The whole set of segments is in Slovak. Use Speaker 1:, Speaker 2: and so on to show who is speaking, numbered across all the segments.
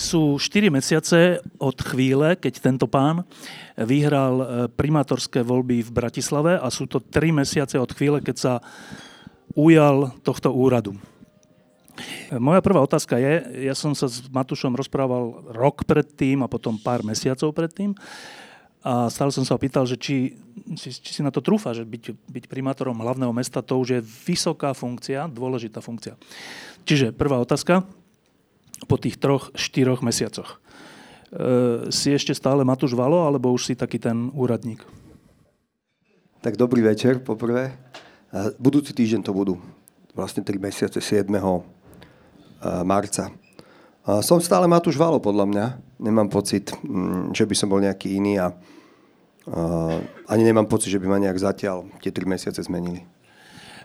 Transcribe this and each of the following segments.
Speaker 1: Sú 4 mesiace od chvíle, keď tento pán vyhral e, primátorské voľby v Bratislave a sú to 3 mesiace od chvíle, keď sa ujal tohto úradu. E, moja prvá otázka je, ja som sa s Matušom rozprával rok predtým a potom pár mesiacov predtým a stále som sa opýtal, že či, či, či si na to trúfa, že byť, byť primátorom hlavného mesta to už je vysoká funkcia, dôležitá funkcia. Čiže prvá otázka, po tých troch, štyroch mesiacoch. E, si ešte stále Matúš Valo, alebo už si taký ten úradník?
Speaker 2: Tak dobrý večer, poprvé. Budúci týždeň to budú. Vlastne 3 mesiace, 7. E, marca. Som stále Matúš Valo, podľa mňa. Nemám pocit, mm, že by som bol nejaký iný a ani nemám pocit, že by ma nejak zatiaľ tie 3 mesiace zmenili.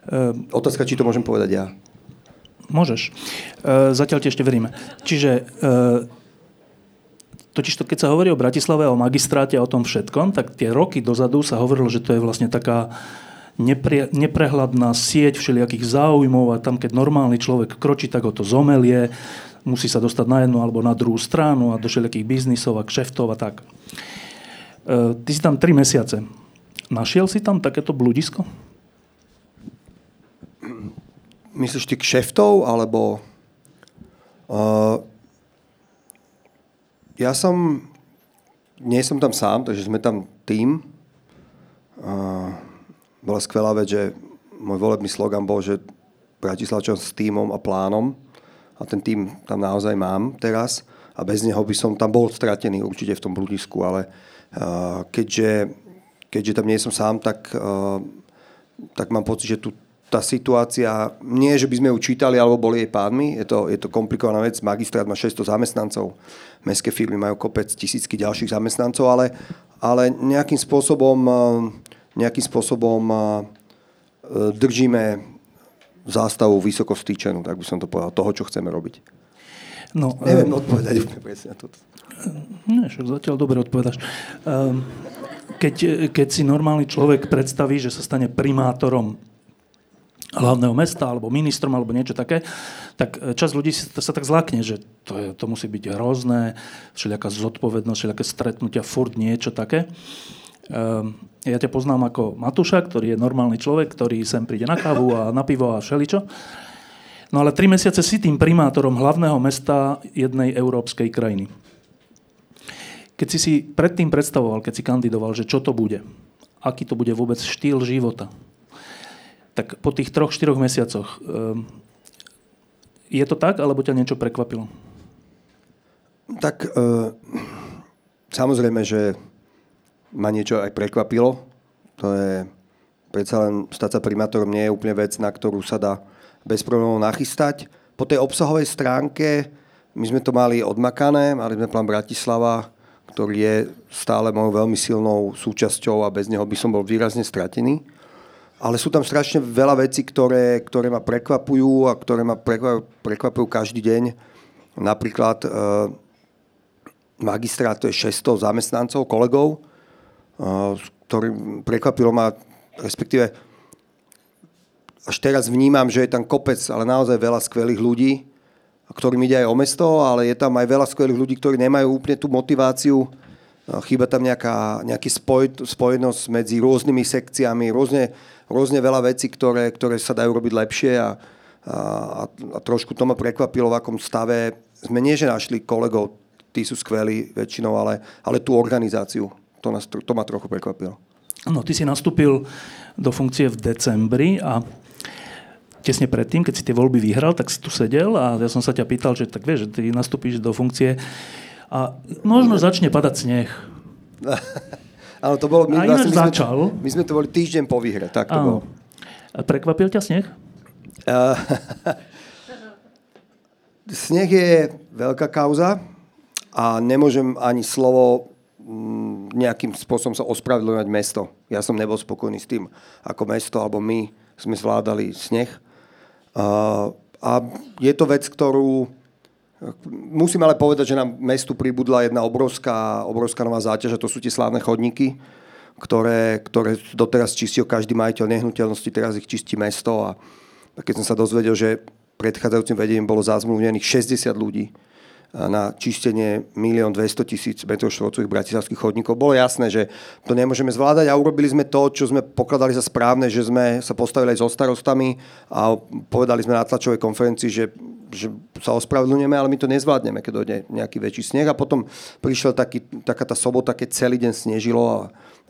Speaker 2: Um, Otázka, či to môžem povedať ja.
Speaker 1: Môžeš. E, zatiaľ ti ešte veríme. Čiže e, totiž to, keď sa hovorí o Bratislave, o magistráte a o tom všetkom, tak tie roky dozadu sa hovorilo, že to je vlastne taká nepre, neprehľadná sieť všelijakých záujmov a tam, keď normálny človek kročí, tak ho to zomelie, musí sa dostať na jednu alebo na druhú stranu a do všelijakých biznisov a kšeftov a tak. E, ty si tam tri mesiace. Našiel si tam takéto bludisko?
Speaker 2: Myslíš ty kšeftov, alebo... Uh, ja som... Nie som tam sám, takže sme tam tým. Uh, bola skvelá vec, že môj volebný slogan bol, že Bratislavčan s týmom a plánom. A ten tým tam naozaj mám teraz. A bez neho by som tam bol stratený určite v tom bludisku, ale uh, keďže, keďže tam nie som sám, tak, uh, tak mám pocit, že tu tá situácia, nie že by sme ju čítali alebo boli jej pádmi, je to, je to komplikovaná vec, magistrát má 600 zamestnancov, mestské firmy majú kopec tisícky ďalších zamestnancov, ale, ale nejakým spôsobom, eh, nejakým spôsobom eh, držíme zástavu vysoko stýčenú, tak by som to povedal, toho, čo chceme robiť. No, Neviem um, odpovedať úplne presne na toto.
Speaker 1: Nie, však zatiaľ dobre odpovedaš. Um, keď, keď si normálny človek predstaví, že sa stane primátorom hlavného mesta alebo ministrom alebo niečo také, tak e, čas ľudí sa tak zlákne, že to, je, to musí byť hrozné, všelijaká zodpovednosť, všelijaké stretnutia, furt niečo také. Um, ja ťa poznám ako Matúša, ktorý je normálny človek, ktorý sem príde na kávu a na pivo a všeličo. No ale tri mesiace si tým primátorom hlavného mesta jednej európskej krajiny. Keď si si predtým predstavoval, keď si kandidoval, že čo to bude, aký to bude vôbec štýl života, tak po tých troch, štyroch mesiacoch, ehm, je to tak, alebo ťa niečo prekvapilo?
Speaker 2: Tak e, samozrejme, že ma niečo aj prekvapilo. To je, predsa len stať sa primátorom nie je úplne vec, na ktorú sa dá bez problémov nachystať. Po tej obsahovej stránke my sme to mali odmakané, mali sme plán Bratislava, ktorý je stále mojou veľmi silnou súčasťou a bez neho by som bol výrazne stratený ale sú tam strašne veľa vecí, ktoré, ktoré ma prekvapujú a ktoré ma prekvapujú každý deň. Napríklad e, magistrát, to je 600 zamestnancov, kolegov, e, ktorý prekvapilo ma, respektíve až teraz vnímam, že je tam kopec, ale naozaj veľa skvelých ľudí, ktorým ide aj o mesto, ale je tam aj veľa skvelých ľudí, ktorí nemajú úplne tú motiváciu. E, chýba tam nejaká, nejaký spoj, spojenosť medzi rôznymi sekciami, rôzne rôzne veľa vecí, ktoré, ktoré sa dajú robiť lepšie a, a, a trošku to ma prekvapilo, v akom stave sme nie, že našli kolegov, tí sú skvelí väčšinou, ale, ale tú organizáciu, to, nás, to ma trochu prekvapilo.
Speaker 1: No, ty si nastúpil do funkcie v decembri a tesne predtým, keď si tie voľby vyhral, tak si tu sedel a ja som sa ťa pýtal, že tak vieš, ty nastúpíš do funkcie a možno začne padať sneh.
Speaker 2: Áno, to bolo...
Speaker 1: My, a vlastne, my začal.
Speaker 2: Sme, my sme to boli týždeň po výhre, tak to bolo.
Speaker 1: A prekvapil ťa sneh?
Speaker 2: sneh je veľká kauza a nemôžem ani slovo mm, nejakým spôsobom sa ospravedlňovať mesto. Ja som nebol spokojný s tým, ako mesto alebo my sme zvládali sneh. A je to vec, ktorú musím ale povedať, že nám mestu pribudla jedna obrovská, obrovská nová záťaž a to sú tie slávne chodníky, ktoré, ktoré doteraz čistil každý majiteľ nehnuteľnosti, teraz ich čistí mesto a keď som sa dozvedel, že predchádzajúcim vedením bolo zazmluvnených 60 ľudí, na čistenie 1 200 tisíc m štvorcových bratislavských chodníkov. Bolo jasné, že to nemôžeme zvládať a urobili sme to, čo sme pokladali za správne, že sme sa postavili aj so starostami a povedali sme na tlačovej konferencii, že, že sa ospravedlňujeme, ale my to nezvládneme, keď dojde nejaký väčší sneh. A potom prišiel taký, taká tá sobota, keď celý deň snežilo a,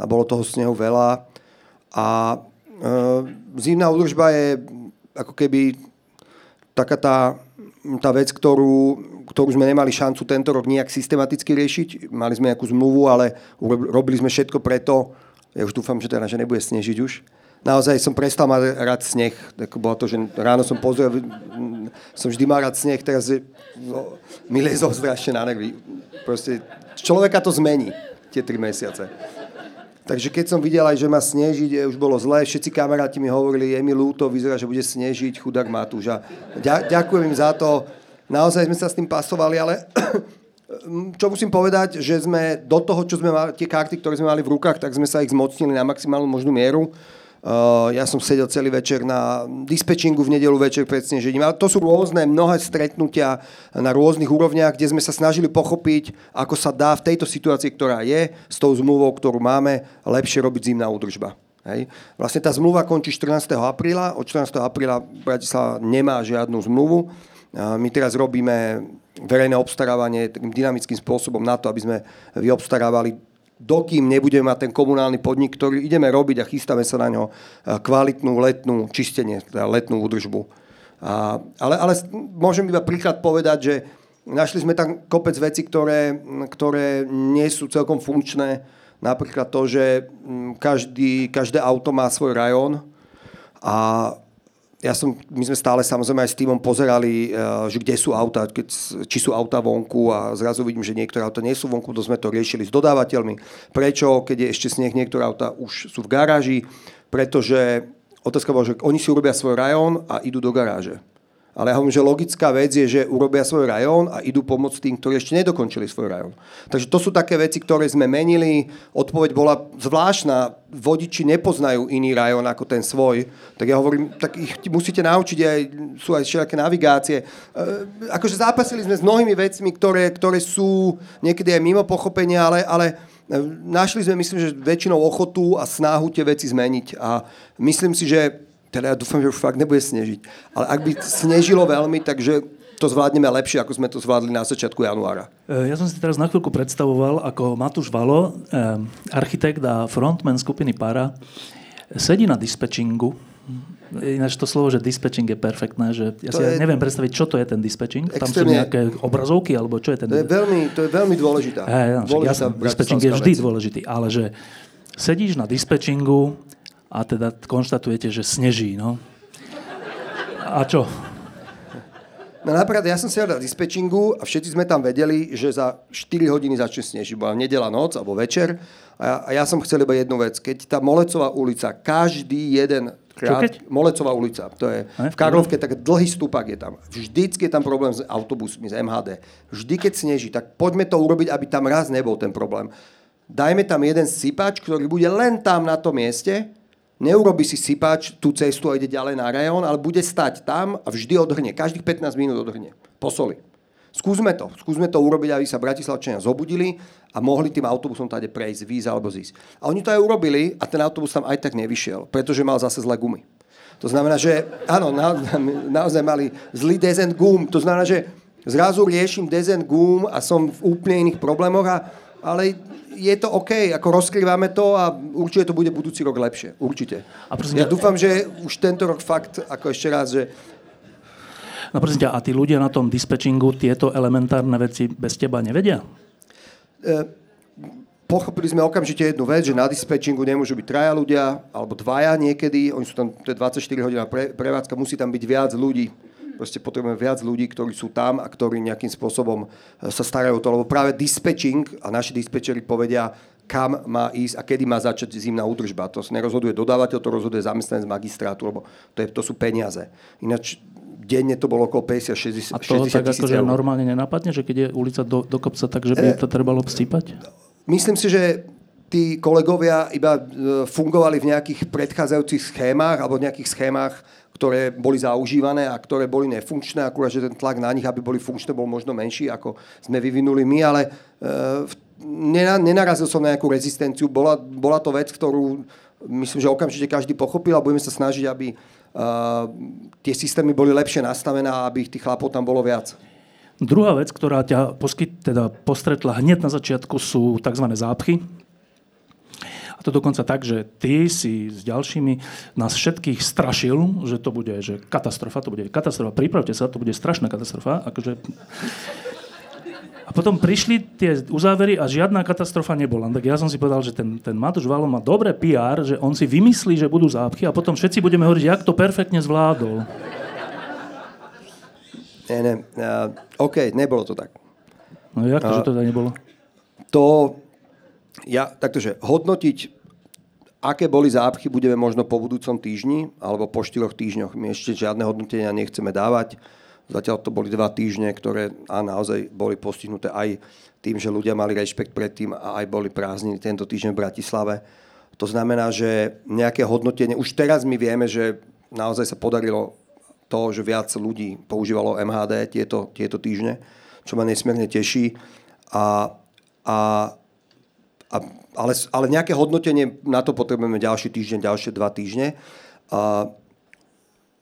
Speaker 2: a bolo toho snehu veľa. A e, zimná údržba je ako keby taká tá, tá vec, ktorú, ktorú sme nemali šancu tento rok nejak systematicky riešiť. Mali sme nejakú zmluvu, ale robili sme všetko preto, ja už dúfam, že teda, že nebude snežiť už. Naozaj som prestal mať rád sneh. Tak bolo to, že ráno som pozrel, som vždy mal rád sneh, teraz je, no, mi lezol na nervy. Proste človeka to zmení, tie tri mesiace. Takže keď som videl aj, že má snežiť, už bolo zlé, všetci kamaráti mi hovorili, je mi ľúto, vyzerá, že bude snežiť, chudák Matúš. A ďakujem im za to, naozaj sme sa s tým pasovali, ale čo musím povedať, že sme do toho, čo sme mali, tie karty, ktoré sme mali v rukách, tak sme sa ich zmocnili na maximálnu možnú mieru. Uh, ja som sedel celý večer na dispečingu v nedelu večer pred snežením. Ale to sú rôzne, mnohé stretnutia na rôznych úrovniach, kde sme sa snažili pochopiť, ako sa dá v tejto situácii, ktorá je, s tou zmluvou, ktorú máme, lepšie robiť zimná údržba. Hej. Vlastne tá zmluva končí 14. apríla. Od 14. apríla Bratislava nemá žiadnu zmluvu. My teraz robíme verejné obstarávanie takým dynamickým spôsobom na to, aby sme vyobstarávali dokým nebudeme mať ten komunálny podnik, ktorý ideme robiť a chystáme sa na ňo kvalitnú letnú čistenie, teda letnú údržbu. A, ale, ale môžem iba príklad povedať, že našli sme tam kopec veci, ktoré, ktoré nie sú celkom funkčné. Napríklad to, že každý, každé auto má svoj rajón a ja som, my sme stále samozrejme aj s týmom pozerali, eh, že kde sú auta, keď, či sú auta vonku a zrazu vidím, že niektoré auta nie sú vonku, to sme to riešili s dodávateľmi. Prečo, keď je ešte sneh, niektoré auta už sú v garáži, pretože otázka bola, že oni si urobia svoj rajón a idú do garáže. Ale ja hovorím, že logická vec je, že urobia svoj rajón a idú pomôcť tým, ktorí ešte nedokončili svoj rajón. Takže to sú také veci, ktoré sme menili. Odpoveď bola zvláštna. Vodiči nepoznajú iný rajón ako ten svoj. Tak ja hovorím, tak ich musíte naučiť aj, sú aj všelijaké navigácie. E, akože zápasili sme s mnohými vecmi, ktoré, ktoré sú niekedy aj mimo pochopenia, ale, ale e, našli sme, myslím, že väčšinou ochotu a snahu tie veci zmeniť. A myslím si, že teda ja dúfam, že už fakt nebude snežiť. Ale ak by snežilo veľmi, takže to zvládneme lepšie, ako sme to zvládli na začiatku januára.
Speaker 1: E, ja som si teraz na chvíľku predstavoval, ako Matúš Valo, e, architekt a frontman skupiny Para, sedí na dispečingu. Ináč to slovo, že dispečing je perfektné, že ja to si je, neviem predstaviť, čo to je ten dispečing. Tam sú nejaké obrazovky, alebo čo je ten...
Speaker 2: To je veľmi, to je veľmi dôležitá.
Speaker 1: Hey, no, dôležitá jasný, dispečing je vždy vec. dôležitý, ale že sedíš na dispečingu, a teda konštatujete, že sneží. No. A čo?
Speaker 2: No napríklad ja som si na dispečingu a všetci sme tam vedeli, že za 4 hodiny začne snežiť. Bola nedela noc alebo večer a ja, a ja som chcel iba jednu vec. Keď tá Molecová ulica, každý jeden krát... Molecová ulica, to je ne? v Karlovke, tak dlhý stupak je tam. Vždycky je tam problém s autobusmi, z MHD. Vždy, keď sneží, tak poďme to urobiť, aby tam raz nebol ten problém. Dajme tam jeden sypač, ktorý bude len tam na tom mieste Neurobi si sypač tú cestu a ide ďalej na rajón, ale bude stať tam a vždy odhrnie. Každých 15 minút odhrnie. Po soli. Skúsme to. Skúsme to urobiť, aby sa Bratislavčania zobudili a mohli tým autobusom tady prejsť, výjsť alebo zísť. A oni to aj urobili a ten autobus tam aj tak nevyšiel, pretože mal zase zlé gumy. To znamená, že áno, na, naozaj mali zlý dezen gum. To znamená, že zrazu riešim dezen gum a som v úplne iných problémoch, a, ale je to OK, ako rozkrývame to a určite to bude budúci rok lepšie. Určite. A prosím, ja dúfam, že už tento rok fakt, ako ešte raz, že
Speaker 1: No prosím ťa, a tí ľudia na tom dispečingu tieto elementárne veci bez teba nevedia?
Speaker 2: E, pochopili sme okamžite jednu vec, že na dispečingu nemôžu byť traja ľudia, alebo dvaja niekedy, oni sú tam, to je 24 hodina pre, prevádzka, musí tam byť viac ľudí Proste potrebujeme viac ľudí, ktorí sú tam a ktorí nejakým spôsobom e, sa starajú o to, lebo práve dispatching a naši dispečeri povedia, kam má ísť a kedy má začať zimná údržba. To nerozhoduje dodávateľ, to rozhoduje zamestnanec magistrátu, lebo to, je, to sú peniaze. Ináč denne to bolo okolo 50-60
Speaker 1: A to 60 tak akože normálne nenapadne, že keď je ulica do, do kopca, takže by e, to trebalo vstípať?
Speaker 2: Myslím si, že tí kolegovia iba e, fungovali v nejakých predchádzajúcich schémach alebo v nejakých schémach, ktoré boli zaužívané a ktoré boli nefunkčné, akurát, že ten tlak na nich, aby boli funkčné, bol možno menší, ako sme vyvinuli my, ale e, nenarazil som na nejakú rezistenciu. Bola, bola to vec, ktorú myslím, že okamžite každý pochopil a budeme sa snažiť, aby uh, tie systémy boli lepšie nastavené a aby tých chlapov tam bolo viac.
Speaker 1: Druhá vec, ktorá ťa poskyt, teda postretla hneď na začiatku, sú tzv. zápchy to dokonca tak, že ty si s ďalšími nás všetkých strašil, že to bude že katastrofa, to bude katastrofa, pripravte sa, to bude strašná katastrofa. Akože... A potom prišli tie uzávery a žiadna katastrofa nebola. Tak ja som si povedal, že ten, ten Matúš Valo má dobré PR, že on si vymyslí, že budú zápchy a potom všetci budeme hovoriť, jak to perfektne zvládol.
Speaker 2: Ne, ne. Uh, OK, nebolo to tak.
Speaker 1: No jak to, uh, že to tak nebolo?
Speaker 2: To, ja, taktože, hodnotiť Aké boli zápchy, budeme možno po budúcom týždni alebo po štyroch týždňoch. My ešte žiadne hodnotenia nechceme dávať. Zatiaľ to boli dva týždne, ktoré a naozaj boli postihnuté aj tým, že ľudia mali rešpekt predtým a aj boli prázdniny tento týždeň v Bratislave. To znamená, že nejaké hodnotenie, už teraz my vieme, že naozaj sa podarilo to, že viac ľudí používalo MHD tieto, tieto týždne, čo ma nesmierne teší. A, a, a ale, ale nejaké hodnotenie, na to potrebujeme ďalší týždeň, ďalšie dva týždne. A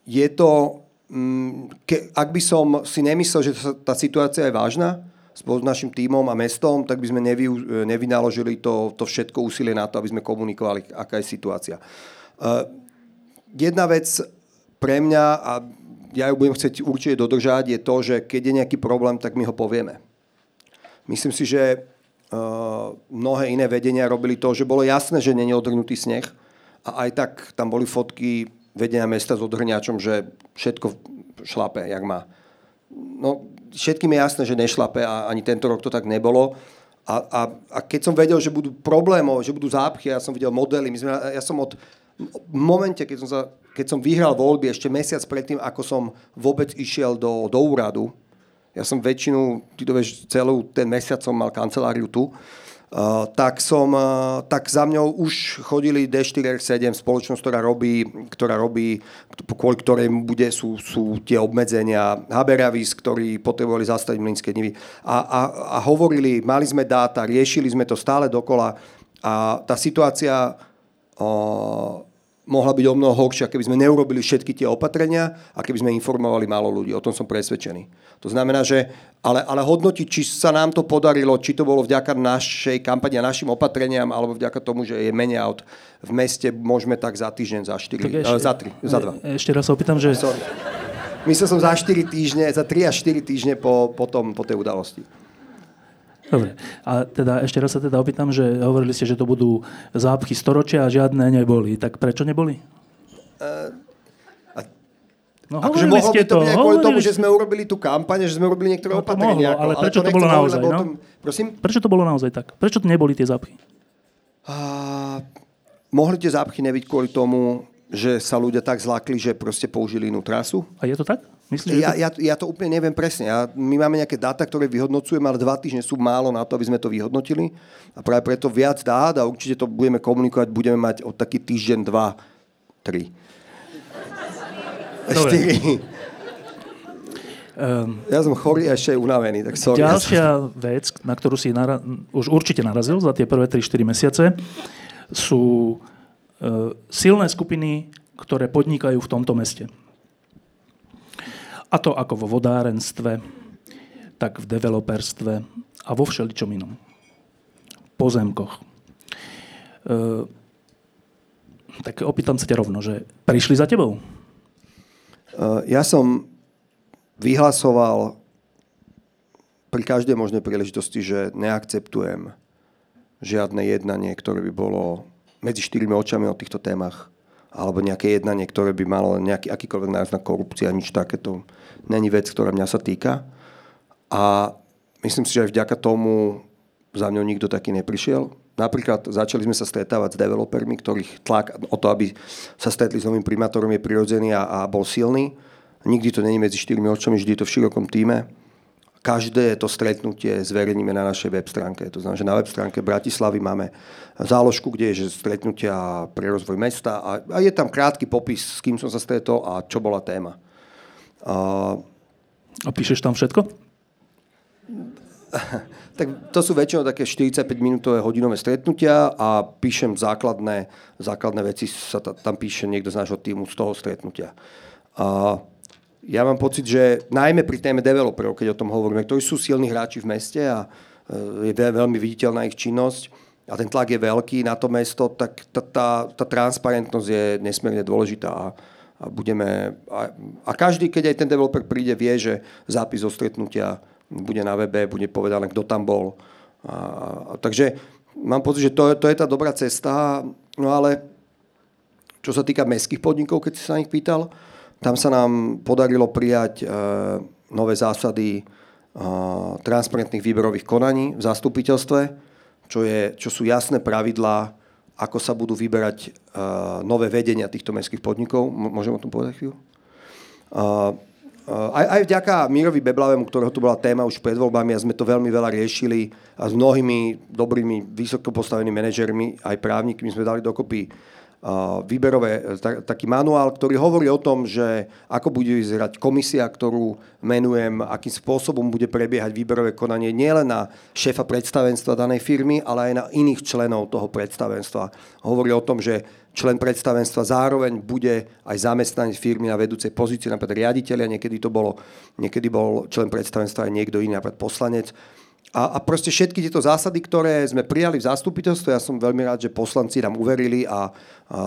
Speaker 2: je to, mm, ke, ak by som si nemyslel, že tá situácia je vážna, spolu s našim tímom a mestom, tak by sme nevy, nevynaložili to, to všetko úsilie na to, aby sme komunikovali, aká je situácia. Uh, jedna vec pre mňa, a ja ju budem chcieť určite dodržať, je to, že keď je nejaký problém, tak my ho povieme. Myslím si, že mnohé iné vedenia robili to, že bolo jasné, že není odhrnutý sneh a aj tak tam boli fotky vedenia mesta s odhrňačom, že všetko šlape, jak má. No, všetkým je jasné, že nešlape a ani tento rok to tak nebolo. A, a, a keď som vedel, že budú problémov, že budú zápchy, ja som videl modely, my sme, ja som od v momente, keď som, sa, keď som vyhral voľby ešte mesiac predtým, ako som vôbec išiel do, do úradu, ja som väčšinu, ty to vieš, celú ten mesiac som mal kanceláriu tu, Uh, tak, som, uh, tak za mňou už chodili D4R7, spoločnosť, ktorá robí, ktorá robí kvôli ktorej bude, sú, sú tie obmedzenia, Haberavis, ktorí potrebovali zastaviť Mlinské dnivy. A, a, a hovorili, mali sme dáta, riešili sme to stále dokola. A tá situácia uh, mohla byť o mnoho horšia, keby sme neurobili všetky tie opatrenia a keby sme informovali málo ľudí. O tom som presvedčený. To znamená, že ale, ale hodnotiť, či sa nám to podarilo, či to bolo vďaka našej kampani a našim opatreniam, alebo vďaka tomu, že je menej aut v meste, môžeme tak za týždeň, za 4, ešte, uh, za 3, za 2.
Speaker 1: Ešte raz sa opýtam, že... Sorry.
Speaker 2: Myslel som za 4 týždne, za 3 až 4 týždne po, po, tom, po tej udalosti.
Speaker 1: Dobre. A teda ešte raz sa teda opýtam, že hovorili ste, že to budú zápchy storočia a žiadne neboli. Tak prečo neboli? Uh,
Speaker 2: No akože mohlo by to byť kvôli tomu, že sme urobili tú kampaň, že sme urobili niektoré no, opatrenia.
Speaker 1: Mohlo, ale prečo ale to, to bolo naozaj? No? Tom... Prosím? Prečo to bolo naozaj tak? Prečo to neboli tie zápchy? Uh,
Speaker 2: mohli tie zápchy nebyť kvôli tomu, že sa ľudia tak zlákli, že proste použili inú trasu?
Speaker 1: A je to tak?
Speaker 2: Myslíš, ja, to... Ja, ja to úplne neviem presne. Ja, my máme nejaké dáta, ktoré vyhodnocujeme, ale dva týždne sú málo na to, aby sme to vyhodnotili. A práve preto viac dát a určite to budeme komunikovať, budeme mať od taký týždeň, dva, tri. Štyri. Um, ja som chorý a ešte unavený, tak sorry.
Speaker 1: Ďalšia vec, na ktorú si nara- už určite narazil za tie prvé 3-4 mesiace, sú silné skupiny, ktoré podnikajú v tomto meste. A to ako vo vodárenstve, tak v developerstve a vo všeličom inom. Pozemkoch. E, tak opýtam sa ťa rovno, že prišli za tebou? E,
Speaker 2: ja som vyhlasoval pri každej možnej príležitosti, že neakceptujem žiadne jednanie, ktoré by bolo medzi štyrmi očami o týchto témach alebo nejaké jednanie, ktoré by malo nejaký akýkoľvek náznak korupcia, nič takéto. Není vec, ktorá mňa sa týka. A myslím si, že aj vďaka tomu za mňou nikto taký neprišiel. Napríklad začali sme sa stretávať s developermi, ktorých tlak o to, aby sa stretli s novým primátorom je prirodzený a, a bol silný. Nikdy to není medzi štyrmi očami, vždy je to v širokom týme. Každé to stretnutie zverejníme na našej web stránke. To znamená, že na web stránke Bratislavy máme záložku, kde je že stretnutia pre rozvoj mesta a, a je tam krátky popis, s kým som sa stretol a čo bola téma.
Speaker 1: A, a píšeš tam všetko?
Speaker 2: tak to sú väčšinou také 45-minútové hodinové stretnutia a píšem základné, základné veci, sa tam píše niekto z nášho týmu z toho stretnutia. A ja mám pocit, že najmä pri téme developerov, keď o tom hovoríme, ktorí sú silní hráči v meste a e, je veľmi viditeľná ich činnosť a ten tlak je veľký na to mesto, tak tá, tá, tá transparentnosť je nesmierne dôležitá a, budeme... A, a každý, keď aj ten developer príde, vie, že zápis zo stretnutia bude na webe, bude povedané, kto tam bol. A, a, takže mám pocit, že to, to je tá dobrá cesta. No ale čo sa týka mestských podnikov, keď si sa nich pýtal, tam sa nám podarilo prijať e, nové zásady e, transparentných výberových konaní v zastupiteľstve, čo, je, čo sú jasné pravidlá, ako sa budú vyberať e, nové vedenia týchto mestských podnikov. Môžem o tom povedať chvíľu? Aj, aj vďaka Mírovi Beblavemu, ktorého tu bola téma už pred voľbami a sme to veľmi veľa riešili a s mnohými dobrými, vysoko postavenými manažermi, aj právnikmi sme dali dokopy výberové, tak, taký manuál, ktorý hovorí o tom, že ako bude vyzerať komisia, ktorú menujem, akým spôsobom bude prebiehať výberové konanie nielen na šéfa predstavenstva danej firmy, ale aj na iných členov toho predstavenstva. Hovorí o tom, že člen predstavenstva zároveň bude aj zamestnanec firmy na vedúcej pozícii, napríklad riaditeľia, niekedy to bolo, niekedy bol člen predstavenstva aj niekto iný, napríklad poslanec. A, a proste všetky tieto zásady, ktoré sme prijali v zastupiteľstve, ja som veľmi rád, že poslanci nám uverili a, a,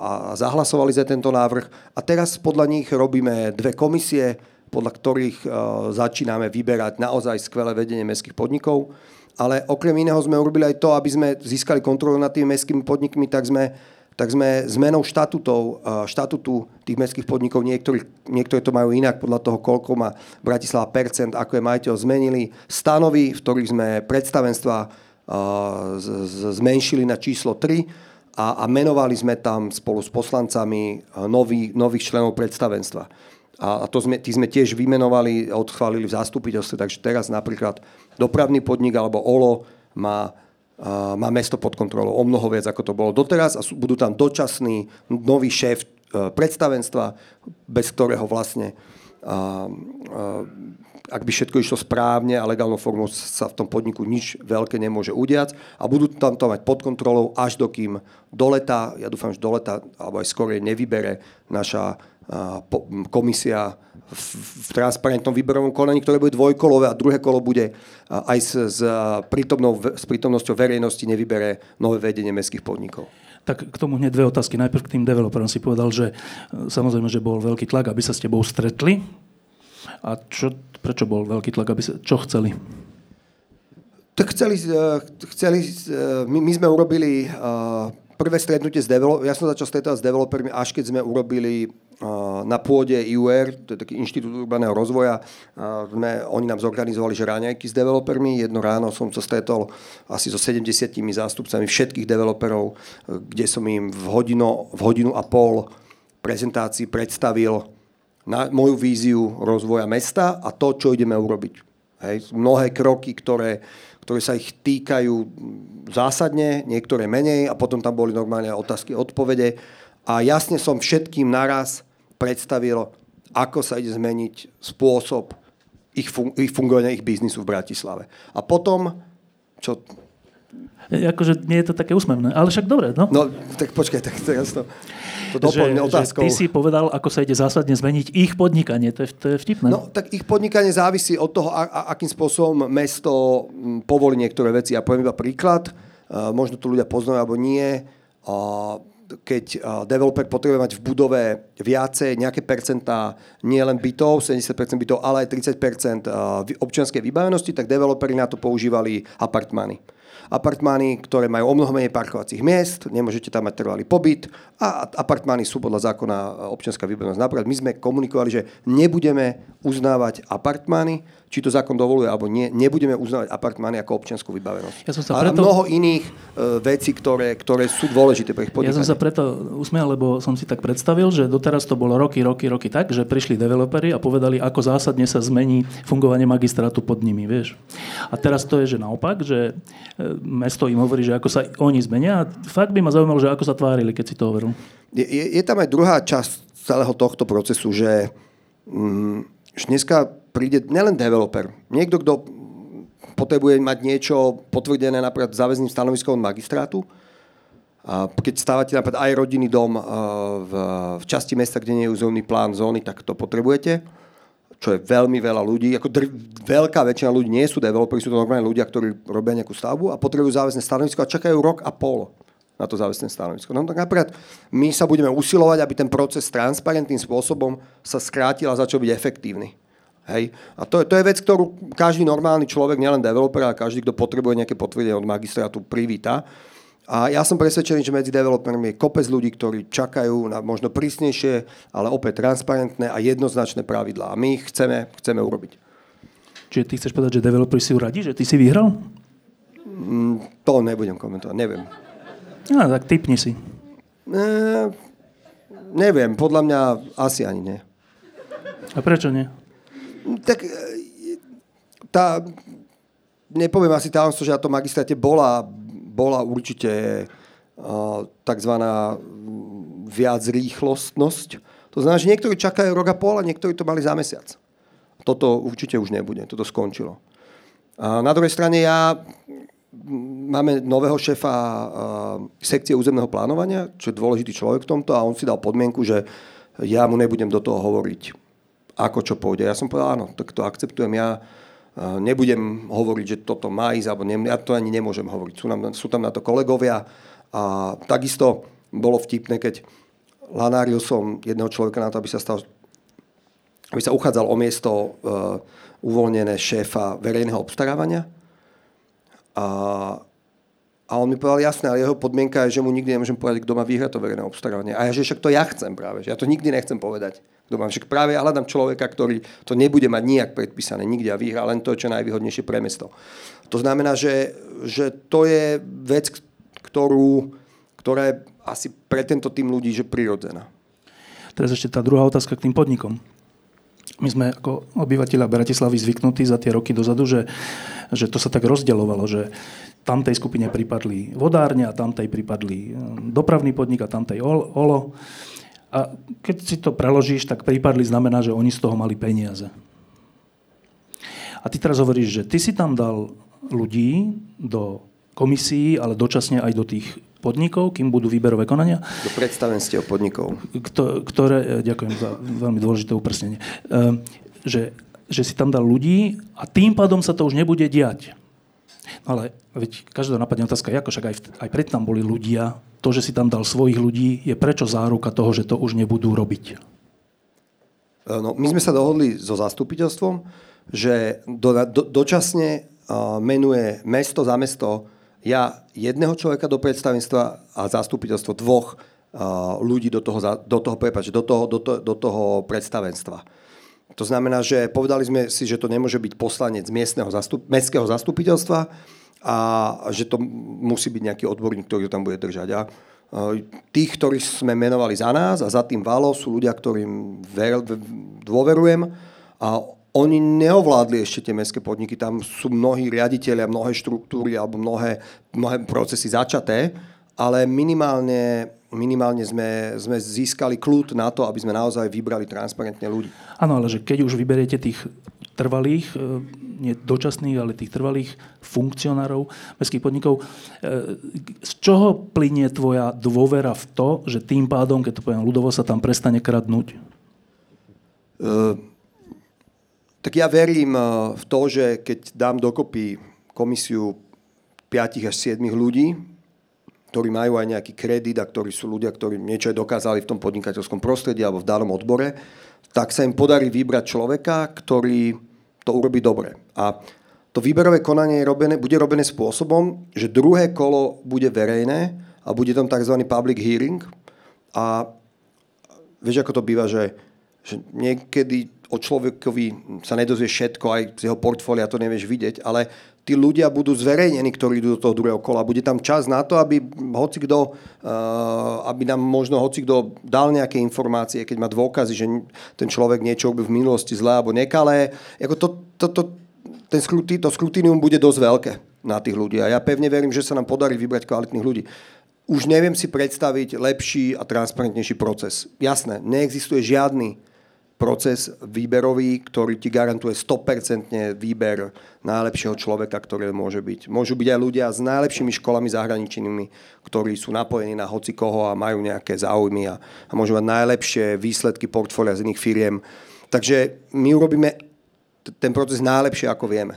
Speaker 2: a zahlasovali za tento návrh. A teraz podľa nich robíme dve komisie, podľa ktorých uh, začíname vyberať naozaj skvelé vedenie mestských podnikov. Ale okrem iného sme urobili aj to, aby sme získali kontrolu nad tými mestskými podnikmi, tak sme tak sme zmenou štatutov, štatutu tých mestských podnikov, niektorí, niektorí to majú inak podľa toho, koľko má Bratislava percent, ako je majiteľ, zmenili stanovy, v ktorých sme predstavenstva zmenšili na číslo 3 a, a menovali sme tam spolu s poslancami nový, nových členov predstavenstva. A, a to sme, tí sme tiež vymenovali odchválili v zastupiteľstve, takže teraz napríklad dopravný podnik alebo OLO má má mesto pod kontrolou o mnoho viac, ako to bolo doteraz a budú tam dočasný nový šéf e, predstavenstva, bez ktorého vlastne a, a, ak by všetko išlo správne a legálnou formou sa v tom podniku nič veľké nemôže udiať a budú tam to mať pod kontrolou až dokým do leta, ja dúfam, že do leta, alebo aj skorej nevybere naša komisia v, transparentnom výberovom konaní, ktoré bude dvojkolové a druhé kolo bude aj s, s, prítomnou, s prítomnosťou verejnosti nevybere nové vedenie mestských podnikov.
Speaker 1: Tak k tomu hneď dve otázky. Najprv k tým developerom si povedal, že e, samozrejme, že bol veľký tlak, aby sa s tebou stretli. A čo, prečo bol veľký tlak? Aby sa, čo chceli?
Speaker 2: Tak chceli, e, chceli e, my, my sme urobili prvé stretnutie s developermi, ja som začal stretávať s developermi, až keď sme urobili na pôde IUR, to je taký inštitút urbaného rozvoja, sme, oni nám zorganizovali že s developermi. Jedno ráno som sa stretol asi so 70 zástupcami všetkých developerov, kde som im v hodinu, v hodinu a pol prezentácii predstavil na moju víziu rozvoja mesta a to, čo ideme urobiť. Hej, mnohé kroky, ktoré, ktoré sa ich týkajú zásadne, niektoré menej a potom tam boli normálne otázky, odpovede. A jasne som všetkým naraz predstavil, ako sa ide zmeniť spôsob ich, fun- ich fungovania, ich biznisu v Bratislave. A potom, čo...
Speaker 1: E, akože nie je to také úsmevné, ale však dobre, no.
Speaker 2: No, tak počkaj, tak teraz to, to doplňme otázkou.
Speaker 1: Že ty si povedal, ako sa ide zásadne zmeniť ich podnikanie, to je, to je vtipné.
Speaker 2: No, tak ich podnikanie závisí od toho, a, a, akým spôsobom mesto povolí niektoré veci. Ja poviem iba príklad, uh, možno to ľudia poznajú, alebo nie. Uh, keď developer potrebuje mať v budove viacej, nejaké percentá nie len bytov, 70% bytov, ale aj 30% občianskej vybavenosti, tak developeri na to používali apartmány. Apartmány, ktoré majú o mnoho menej parkovacích miest, nemôžete tam mať trvalý pobyt a apartmány sú podľa zákona občianská výbornosť. Napríklad my sme komunikovali, že nebudeme uznávať apartmány, či to zákon dovoluje alebo nie, nebudeme uznávať apartmány ako občianskú vybavenosť. Ja som sa preto... A mnoho iných e, vecí, ktoré, ktoré sú dôležité pre ich
Speaker 1: podnikanie. Ja som sa preto usmial, lebo som si tak predstavil, že doteraz to bolo roky, roky, roky tak, že prišli developeri a povedali, ako zásadne sa zmení fungovanie magistrátu pod nimi, vieš. A teraz to je, že naopak, že e, mesto im hovorí, že ako sa oni zmenia. A fakt by ma zaujímalo, že ako sa tvárili, keď si to hovoril.
Speaker 2: Je, je, je tam aj druhá časť celého tohto procesu, že mm, dneska príde nielen developer, niekto, kto potrebuje mať niečo potvrdené napríklad záväzným stanoviskom magistrátu, a keď stávate napríklad aj rodinný dom v, v časti mesta, kde nie je územný plán zóny, tak to potrebujete, čo je veľmi veľa ľudí. Ako dr- veľká väčšina ľudí nie sú developeri, sú to normálne ľudia, ktorí robia nejakú stavbu a potrebujú záväzné stanovisko a čakajú rok a pol na to záväzné stanovisko. No tak napríklad my sa budeme usilovať, aby ten proces transparentným spôsobom sa skrátil a začal byť efektívny. Hej. A to, to je vec, ktorú každý normálny človek, nielen developer, ale každý, kto potrebuje nejaké potvrdenie od magistrátu, privíta. A ja som presvedčený, že medzi developermi je kopec ľudí, ktorí čakajú na možno prísnejšie, ale opäť transparentné a jednoznačné pravidlá. A my ich chceme, chceme urobiť.
Speaker 1: Čiže ty chceš povedať, že developeri si radi, že ty si vyhral?
Speaker 2: Mm, to nebudem komentovať, neviem.
Speaker 1: No, tak typni si.
Speaker 2: E, neviem, podľa mňa asi ani nie.
Speaker 1: A prečo nie?
Speaker 2: Tak e, tá, nepoviem asi tajomstvo, že na tom magistráte bola, bola určite uh, takzvaná viac rýchlostnosť. To znamená, že niektorí čakajú rok a pol a niektorí to mali za mesiac. Toto určite už nebude, toto skončilo. A na druhej strane ja máme nového šéfa sekcie územného plánovania, čo je dôležitý človek v tomto a on si dal podmienku, že ja mu nebudem do toho hovoriť ako čo pôjde. Ja som povedal, áno, tak to akceptujem. Ja nebudem hovoriť, že toto má ísť, alebo ne, ja to ani nemôžem hovoriť. Sú, nám, sú tam na to kolegovia a takisto bolo vtipné, keď lanáril som jedného človeka na to, aby sa stal aby sa uchádzal o miesto uh, uvoľnené šéfa verejného obstarávania. A a on mi povedal, jasné, ale jeho podmienka je, že mu nikdy nemôžem povedať, kto má vyhrať to verejné obstarávanie. A ja, že však to ja chcem práve, že ja to nikdy nechcem povedať. Kto má. Však práve ja hľadám človeka, ktorý to nebude mať nijak predpísané, nikde a vyhrá len to, čo najvýhodnejšie pre mesto. To znamená, že, že to je vec, ktorú, ktorá je asi pre tento tým ľudí že prirodzená.
Speaker 1: Teraz ešte tá druhá otázka k tým podnikom. My sme ako obyvateľa Bratislavy zvyknutí za tie roky dozadu, že, že to sa tak rozdeľovalo, že tamtej skupine pripadli vodárne a tamtej pripadli eh, dopravný podnik a tamtej OLO. A keď si to preložíš, tak prípadli znamená, že oni z toho mali peniaze. A ty teraz hovoríš, že ty si tam dal ľudí do komisí, ale dočasne aj do tých podnikov, kým budú výberové konania.
Speaker 2: Do predstavenstiev podnikov.
Speaker 1: Ktoré, eh, ďakujem za veľmi dôležité upresnenie, eh, že, že si tam dal ľudí a tým pádom sa to už nebude diať. Ale veď každá napadne otázka, ako však aj, aj predtým tam boli ľudia, to, že si tam dal svojich ľudí, je prečo záruka toho, že to už nebudú robiť?
Speaker 2: E, no, my sme sa dohodli so zastupiteľstvom, že do, do, dočasne uh, menuje mesto za mesto ja jedného človeka do predstavenstva a zastupiteľstvo dvoch uh, ľudí do toho, do toho, prepáč, do toho, do, to, do toho predstavenstva. To znamená, že povedali sme si, že to nemôže byť poslanec miestneho zastup, mestského zastupiteľstva a že to musí byť nejaký odborník, ktorý to tam bude držať. A tých, ktorí sme menovali za nás a za tým Valo sú ľudia, ktorým ver, dôverujem. A oni neovládli ešte tie mestské podniky, tam sú mnohí riaditeľia, mnohé štruktúry alebo mnohé, mnohé procesy začaté, ale minimálne minimálne sme, sme získali kľud na to, aby sme naozaj vybrali transparentne ľudí.
Speaker 1: Áno, ale že keď už vyberiete tých trvalých, e, nie dočasných, ale tých trvalých funkcionárov mestských podnikov, e, z čoho plinie tvoja dôvera v to, že tým pádom, keď to poviem ľudovo, sa tam prestane kradnúť? Uh,
Speaker 2: tak ja verím v to, že keď dám dokopy komisiu 5 až 7 ľudí, ktorí majú aj nejaký kredit a ktorí sú ľudia, ktorí niečo aj dokázali v tom podnikateľskom prostredí alebo v danom odbore, tak sa im podarí vybrať človeka, ktorý to urobí dobre. A to výberové konanie je robené, bude robené spôsobom, že druhé kolo bude verejné a bude tam tzv. public hearing a vieš, ako to býva, že, že niekedy o človekovi sa nedozvie všetko, aj z jeho portfólia to nevieš vidieť, ale tí ľudia budú zverejnení, ktorí idú do toho druhého kola. Bude tam čas na to, aby hoci kto, uh, aby nám možno hoci kto dal nejaké informácie, keď má dôkazy, že ten človek niečo by v minulosti zlé alebo nekalé. Jako to, to, to, ten skruti, to skrutinium bude dosť veľké na tých ľudí. A ja pevne verím, že sa nám podarí vybrať kvalitných ľudí. Už neviem si predstaviť lepší a transparentnejší proces. Jasné, neexistuje žiadny proces výberový, ktorý ti garantuje 100% výber najlepšieho človeka, ktorý môže byť. Môžu byť aj ľudia s najlepšími školami zahraničnými, ktorí sú napojení na hoci koho a majú nejaké záujmy a, a môžu mať najlepšie výsledky portfólia z iných firiem. Takže my urobíme ten proces najlepšie, ako vieme.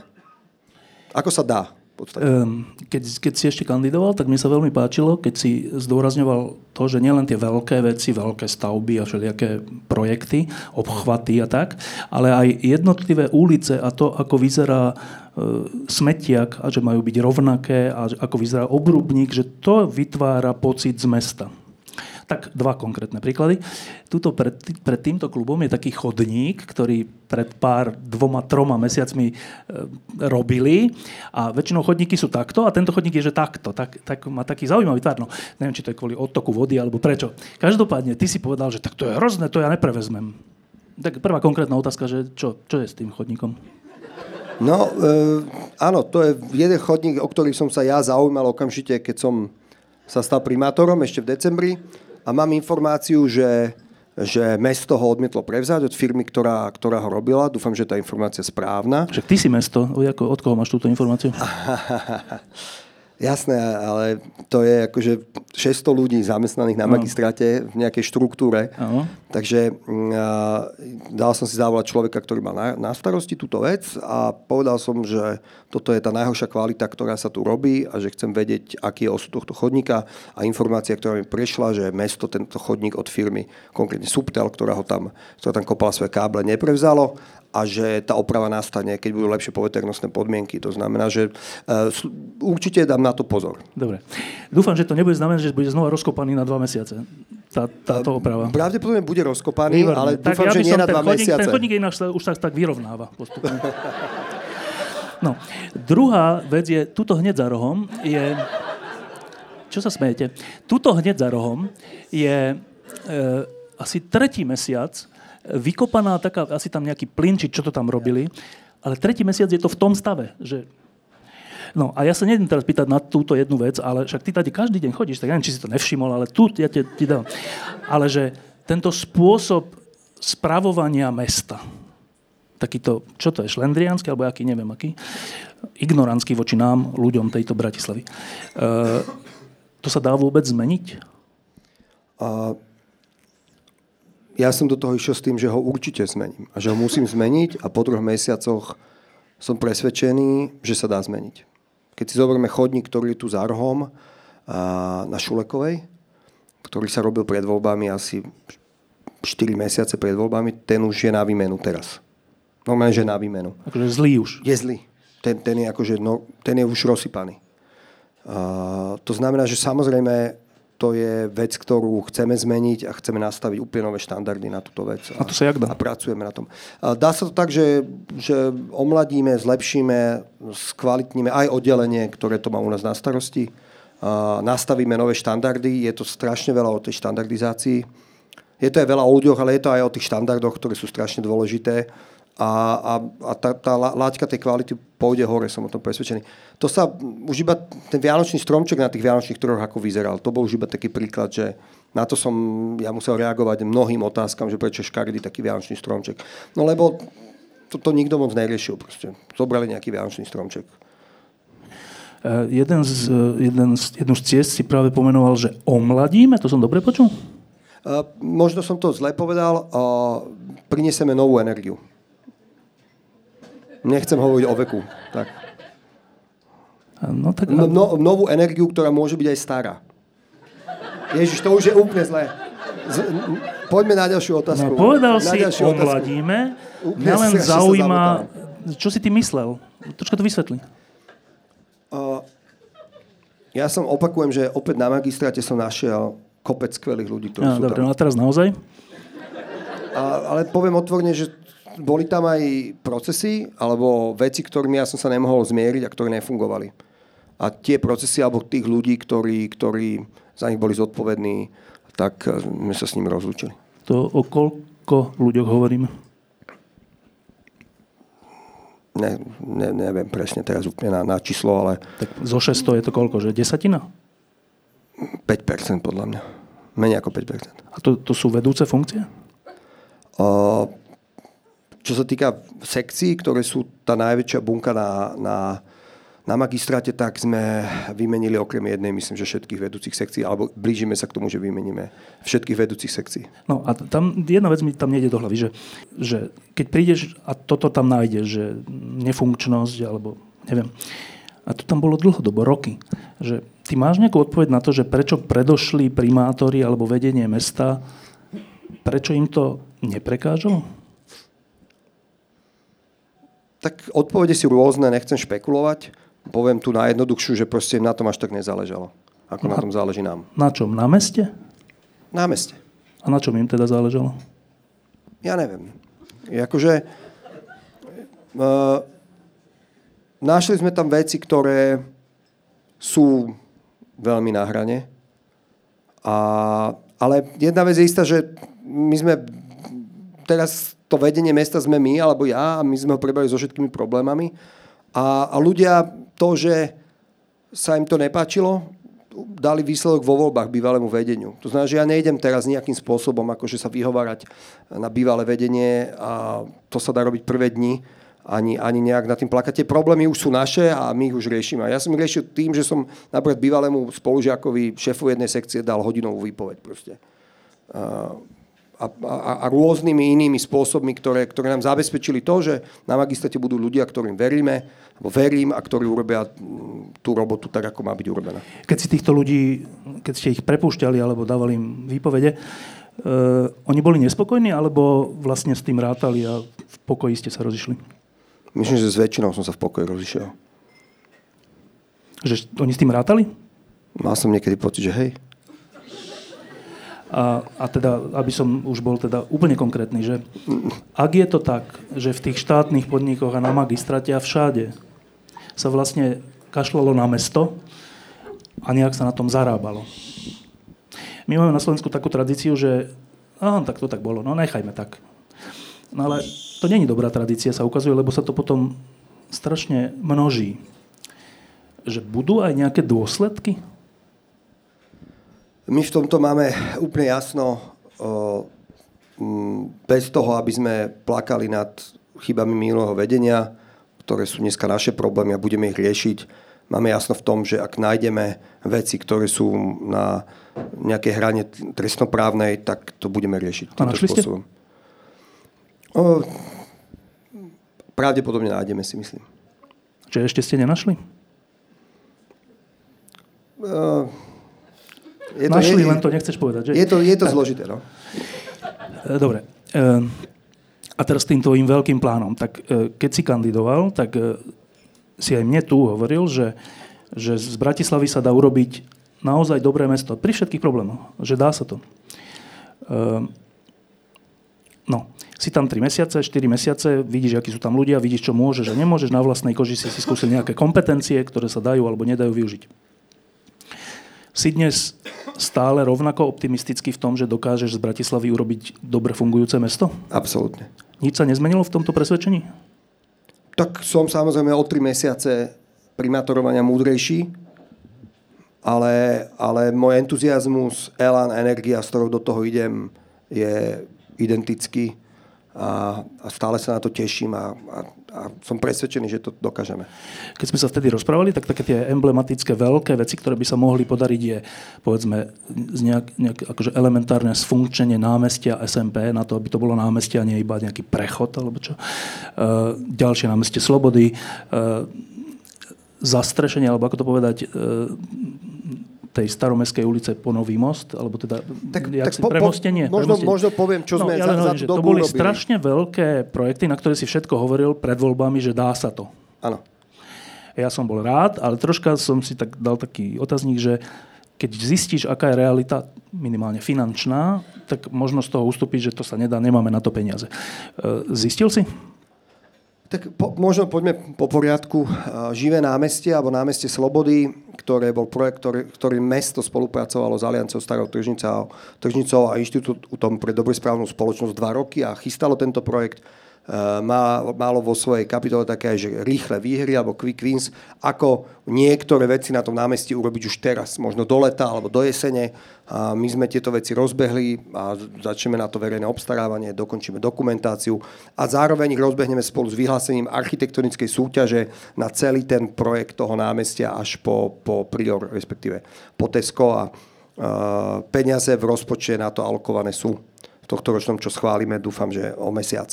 Speaker 2: Ako sa dá?
Speaker 1: Ehm, keď, keď si ešte kandidoval, tak mi sa veľmi páčilo, keď si zdôrazňoval to, že nielen tie veľké veci, veľké stavby a všelijaké projekty, obchvaty a tak, ale aj jednotlivé ulice a to, ako vyzerá e, smetiak a že majú byť rovnaké a ako vyzerá obrubník, že to vytvára pocit z mesta. Tak dva konkrétne príklady. Tuto pred, pred týmto klubom je taký chodník, ktorý pred pár dvoma, troma mesiacmi e, robili a väčšinou chodníky sú takto a tento chodník je, že takto. Tak, tak má taký zaujímavý tvár. No, neviem, či to je kvôli odtoku vody alebo prečo. Každopádne, ty si povedal, že tak to je hrozné, to ja neprevezmem. Tak prvá konkrétna otázka, že čo, čo je s tým chodníkom?
Speaker 2: No, e, áno, to je jeden chodník, o ktorý som sa ja zaujímal okamžite, keď som sa stal primátorom ešte v decembri a mám informáciu, že, že mesto ho odmietlo prevzať od firmy, ktorá, ktorá ho robila. Dúfam, že tá informácia je správna.
Speaker 1: Však ty si mesto. Od koho máš túto informáciu?
Speaker 2: Jasné, ale to je akože 600 ľudí zamestnaných na magistráte v nejakej štruktúre. Uh-huh. Takže uh, dal som si zavolať človeka, ktorý má na, na starosti túto vec a povedal som, že toto je tá najhoršia kvalita, ktorá sa tu robí a že chcem vedieť, aký je osud tohto chodníka a informácia, ktorá mi prešla, že mesto tento chodník od firmy, konkrétne Subtel, ktorá ho tam, ktorá tam kopala svoje káble, neprevzalo a že tá oprava nastane, keď budú lepšie poveternostné podmienky. To znamená, že uh, určite dám na to pozor.
Speaker 1: Dobre. Dúfam, že to nebude znamenáť, že bude znova rozkopaný na dva mesiace. Tá, táto oprava.
Speaker 2: Pravdepodobne bude rozkopaný, Výborné. ale tak dúfam, ja že nie na dva chodník, mesiace.
Speaker 1: Ten chodník ináč už tak, tak vyrovnáva postupne. No, druhá vec je, tuto hneď za rohom je... Čo sa smejete? Tuto hneď za rohom je e, asi tretí mesiac, vykopaná taká, asi tam nejaký plyn, či čo to tam robili, ale tretí mesiac je to v tom stave, že No a ja sa nejdem teraz pýtať na túto jednu vec, ale však ty tady každý deň chodíš, tak ja neviem, či si to nevšimol, ale tu ja ti, ti dám. Ale že tento spôsob spravovania mesta, takýto, čo to je, šlendriánsky, alebo aký, neviem aký, ignorantský voči nám, ľuďom tejto Bratislavy. E, to sa dá vôbec zmeniť?
Speaker 2: Uh ja som do toho išiel s tým, že ho určite zmením. A že ho musím zmeniť a po troch mesiacoch som presvedčený, že sa dá zmeniť. Keď si zoberieme chodník, ktorý je tu za rohom na Šulekovej, ktorý sa robil pred voľbami asi 4 mesiace pred voľbami, ten už je na výmenu teraz. Normálne, že na výmenu.
Speaker 1: Akože zlý už.
Speaker 2: Je zlý. Ten, ten, je, akože, no, ten je už rozsypaný. Uh, to znamená, že samozrejme to je vec, ktorú chceme zmeniť a chceme nastaviť úplne nové štandardy na túto vec.
Speaker 1: A, a to sa jak dá?
Speaker 2: A pracujeme na tom. A dá sa to tak, že, že omladíme, zlepšíme, skvalitníme aj oddelenie, ktoré to má u nás na starosti. A nastavíme nové štandardy. Je to strašne veľa o tej štandardizácii. Je to aj veľa o ľuďoch, ale je to aj o tých štandardoch, ktoré sú strašne dôležité a, a, a tá, tá láťka tej kvality pôjde hore, som o tom presvedčený. To sa už iba ten vianočný stromček na tých vianočných trhoch ako vyzeral, to bol už iba taký príklad, že na to som ja musel reagovať mnohým otázkam, že prečo škaredý taký vianočný stromček. No lebo to, to nikto moc neriešil proste. Zobrali nejaký vianočný stromček.
Speaker 1: Uh, jeden z, uh, jeden z, jednu z ciest si práve pomenoval, že omladíme, to som dobre počul?
Speaker 2: Uh, možno som to zle povedal, uh, prinesieme novú energiu. Nechcem hovoriť o veku. Tak.
Speaker 1: No, tak...
Speaker 2: No, no, novú energiu, ktorá môže byť aj stará. Ježiš, to už je úplne zlé. Z, poďme na ďalšiu otázku.
Speaker 1: No, povedal na si, omladíme. Mňa len zaujíma Čo si ty myslel? Troška to vysvetli.
Speaker 2: Uh, ja som opakujem, že opäť na magistráte som našiel kopec skvelých ľudí, ktorí
Speaker 1: no,
Speaker 2: sú
Speaker 1: dobre,
Speaker 2: tam.
Speaker 1: No a teraz naozaj?
Speaker 2: A, ale poviem otvorene, že boli tam aj procesy alebo veci, ktorými ja som sa nemohol zmieriť a ktoré nefungovali. A tie procesy alebo tých ľudí, ktorí, ktorí za nich boli zodpovední, tak eh, sme sa s nimi rozlúčili.
Speaker 1: To o koľko ľuďoch hovoríme?
Speaker 2: Ne, ne, neviem presne teraz úplne na, na číslo, ale...
Speaker 1: Tak zo 600 je to koľko, že desatina?
Speaker 2: 5% podľa mňa. Menej ako 5%.
Speaker 1: A to, to sú vedúce funkcie?
Speaker 2: Uh, čo sa týka sekcií, ktoré sú tá najväčšia bunka na, na, na magistráte, tak sme vymenili okrem jednej, myslím, že všetkých vedúcich sekcií, alebo blížime sa k tomu, že vymeníme všetkých vedúcich sekcií.
Speaker 1: No a tam jedna vec mi tam nejde do hlavy, že, že keď prídeš a toto tam nájdeš, že nefunkčnosť, alebo neviem, a to tam bolo dlhodobo, roky, že ty máš nejakú odpoveď na to, že prečo predošli primátori alebo vedenie mesta, prečo im to neprekážalo?
Speaker 2: Tak odpovede si rôzne, nechcem špekulovať. Poviem tu najjednoduchšiu, že proste na tom až tak nezáležalo. Ako na, na tom záleží nám.
Speaker 1: Na čom? Na meste?
Speaker 2: Na meste.
Speaker 1: A na čom im teda záležalo?
Speaker 2: Ja neviem. Akože... Uh, našli sme tam veci, ktoré sú veľmi na hrane. A, ale jedna vec je istá, že my sme teraz to vedenie mesta sme my, alebo ja, a my sme ho prebrali so všetkými problémami. A, a ľudia to, že sa im to nepáčilo, dali výsledok vo voľbách bývalému vedeniu. To znamená, že ja nejdem teraz nejakým spôsobom akože sa vyhovárať na bývalé vedenie a to sa dá robiť prvé dni ani, ani nejak na tým plakať. Problémy už sú naše a my ich už riešime. A ja som riešil tým, že som napríklad bývalému spolužiakovi šéfu jednej sekcie dal hodinovú výpoveď proste. Uh, a, a, a rôznymi inými spôsobmi, ktoré, ktoré nám zabezpečili to, že na magistrate budú ľudia, ktorým veríme, alebo verím a ktorí urobia tú robotu tak, ako má byť urobená.
Speaker 1: Keď si týchto ľudí, keď ste ich prepúšťali alebo dávali im výpovede, uh, oni boli nespokojní alebo vlastne s tým rátali a v pokoji ste sa rozišli?
Speaker 2: Myslím, že s väčšinou som sa v pokoji rozišiel.
Speaker 1: Že oni s tým rátali?
Speaker 2: Mal som niekedy pocit, že hej.
Speaker 1: A, a teda, aby som už bol teda úplne konkrétny, že ak je to tak, že v tých štátnych podnikoch a na magistrate a všade sa vlastne kašlalo na mesto a nejak sa na tom zarábalo. My máme na Slovensku takú tradíciu, že aha, tak to tak bolo, no nechajme tak. No ale to není dobrá tradícia, sa ukazuje, lebo sa to potom strašne množí. Že budú aj nejaké dôsledky?
Speaker 2: My v tomto máme úplne jasno, bez toho, aby sme plakali nad chybami minulého vedenia, ktoré sú dneska naše problémy a budeme ich riešiť. Máme jasno v tom, že ak nájdeme veci, ktoré sú na nejakej hrane trestnoprávnej, tak to budeme riešiť
Speaker 1: a našli spôsobom.
Speaker 2: O, pravdepodobne nájdeme, si myslím.
Speaker 1: Čiže ešte ste nenašli?
Speaker 2: Uh,
Speaker 1: je to, Našli, je, len to nechceš povedať, že?
Speaker 2: Je to, je to zložité, no.
Speaker 1: E, dobre. E, a teraz tým tvojim veľkým plánom. Tak e, keď si kandidoval, tak si aj mne tu hovoril, že, že z Bratislavy sa dá urobiť naozaj dobré mesto. Pri všetkých problémoch. Že dá sa to. No, si tam 3 mesiace, 4 mesiace, vidíš, akí sú tam ľudia, vidíš, čo môžeš a nemôžeš. Na vlastnej koži si si skúsil nejaké kompetencie, ktoré sa dajú alebo nedajú využiť. Si dnes stále rovnako optimistický v tom, že dokážeš z Bratislavy urobiť dobre fungujúce mesto?
Speaker 2: Absolútne.
Speaker 1: Nič sa nezmenilo v tomto presvedčení?
Speaker 2: Tak som samozrejme o tri mesiace primátorovania múdrejší, ale, ale môj entuziasmus, elan, energia, s ktorou do toho idem, je identický a, a stále sa na to teším a, a, a som presvedčený, že to dokážeme.
Speaker 1: Keď sme sa vtedy rozprávali, tak také tie emblematické veľké veci, ktoré by sa mohli podariť, je povedzme nejak, nejak akože elementárne sfunkčenie námestia SMP na to, aby to bolo námestie a nie iba nejaký prechod alebo čo. Uh, ďalšie námestie Slobody, uh, zastrešenie, alebo ako to povedať, uh, tej staromestskej ulice po Nový most, alebo teda
Speaker 2: tak, tak po,
Speaker 1: premostenie.
Speaker 2: Možno, premostenie. možno poviem, čo no, sme ja za, za tú
Speaker 1: dobu To boli robili. strašne veľké projekty, na ktoré si všetko hovoril pred voľbami, že dá sa to.
Speaker 2: Áno.
Speaker 1: Ja som bol rád, ale troška som si tak dal taký otáznik, že keď zistíš, aká je realita minimálne finančná, tak možno z toho ustúpiť, že to sa nedá, nemáme na to peniaze. E, zistil si?
Speaker 2: Tak po, možno poďme po poriadku. Živé námestie alebo námestie Slobody, ktoré bol projekt, ktorý, ktorý mesto spolupracovalo s Alianciou Starou Tržnicou, Tržnicou a Inštitútom pre dobrú správnu spoločnosť dva roky a chystalo tento projekt má, málo vo svojej kapitole také, že rýchle výhry alebo quick wins, ako niektoré veci na tom námestí urobiť už teraz, možno do leta alebo do jesene. A my sme tieto veci rozbehli a začneme na to verejné obstarávanie, dokončíme dokumentáciu a zároveň ich rozbehneme spolu s vyhlásením architektonickej súťaže na celý ten projekt toho námestia až po, po Prior, respektíve po Tesco a uh, peniaze v rozpočte na to alokované sú v tohto ročnom, čo schválime, dúfam, že o mesiac.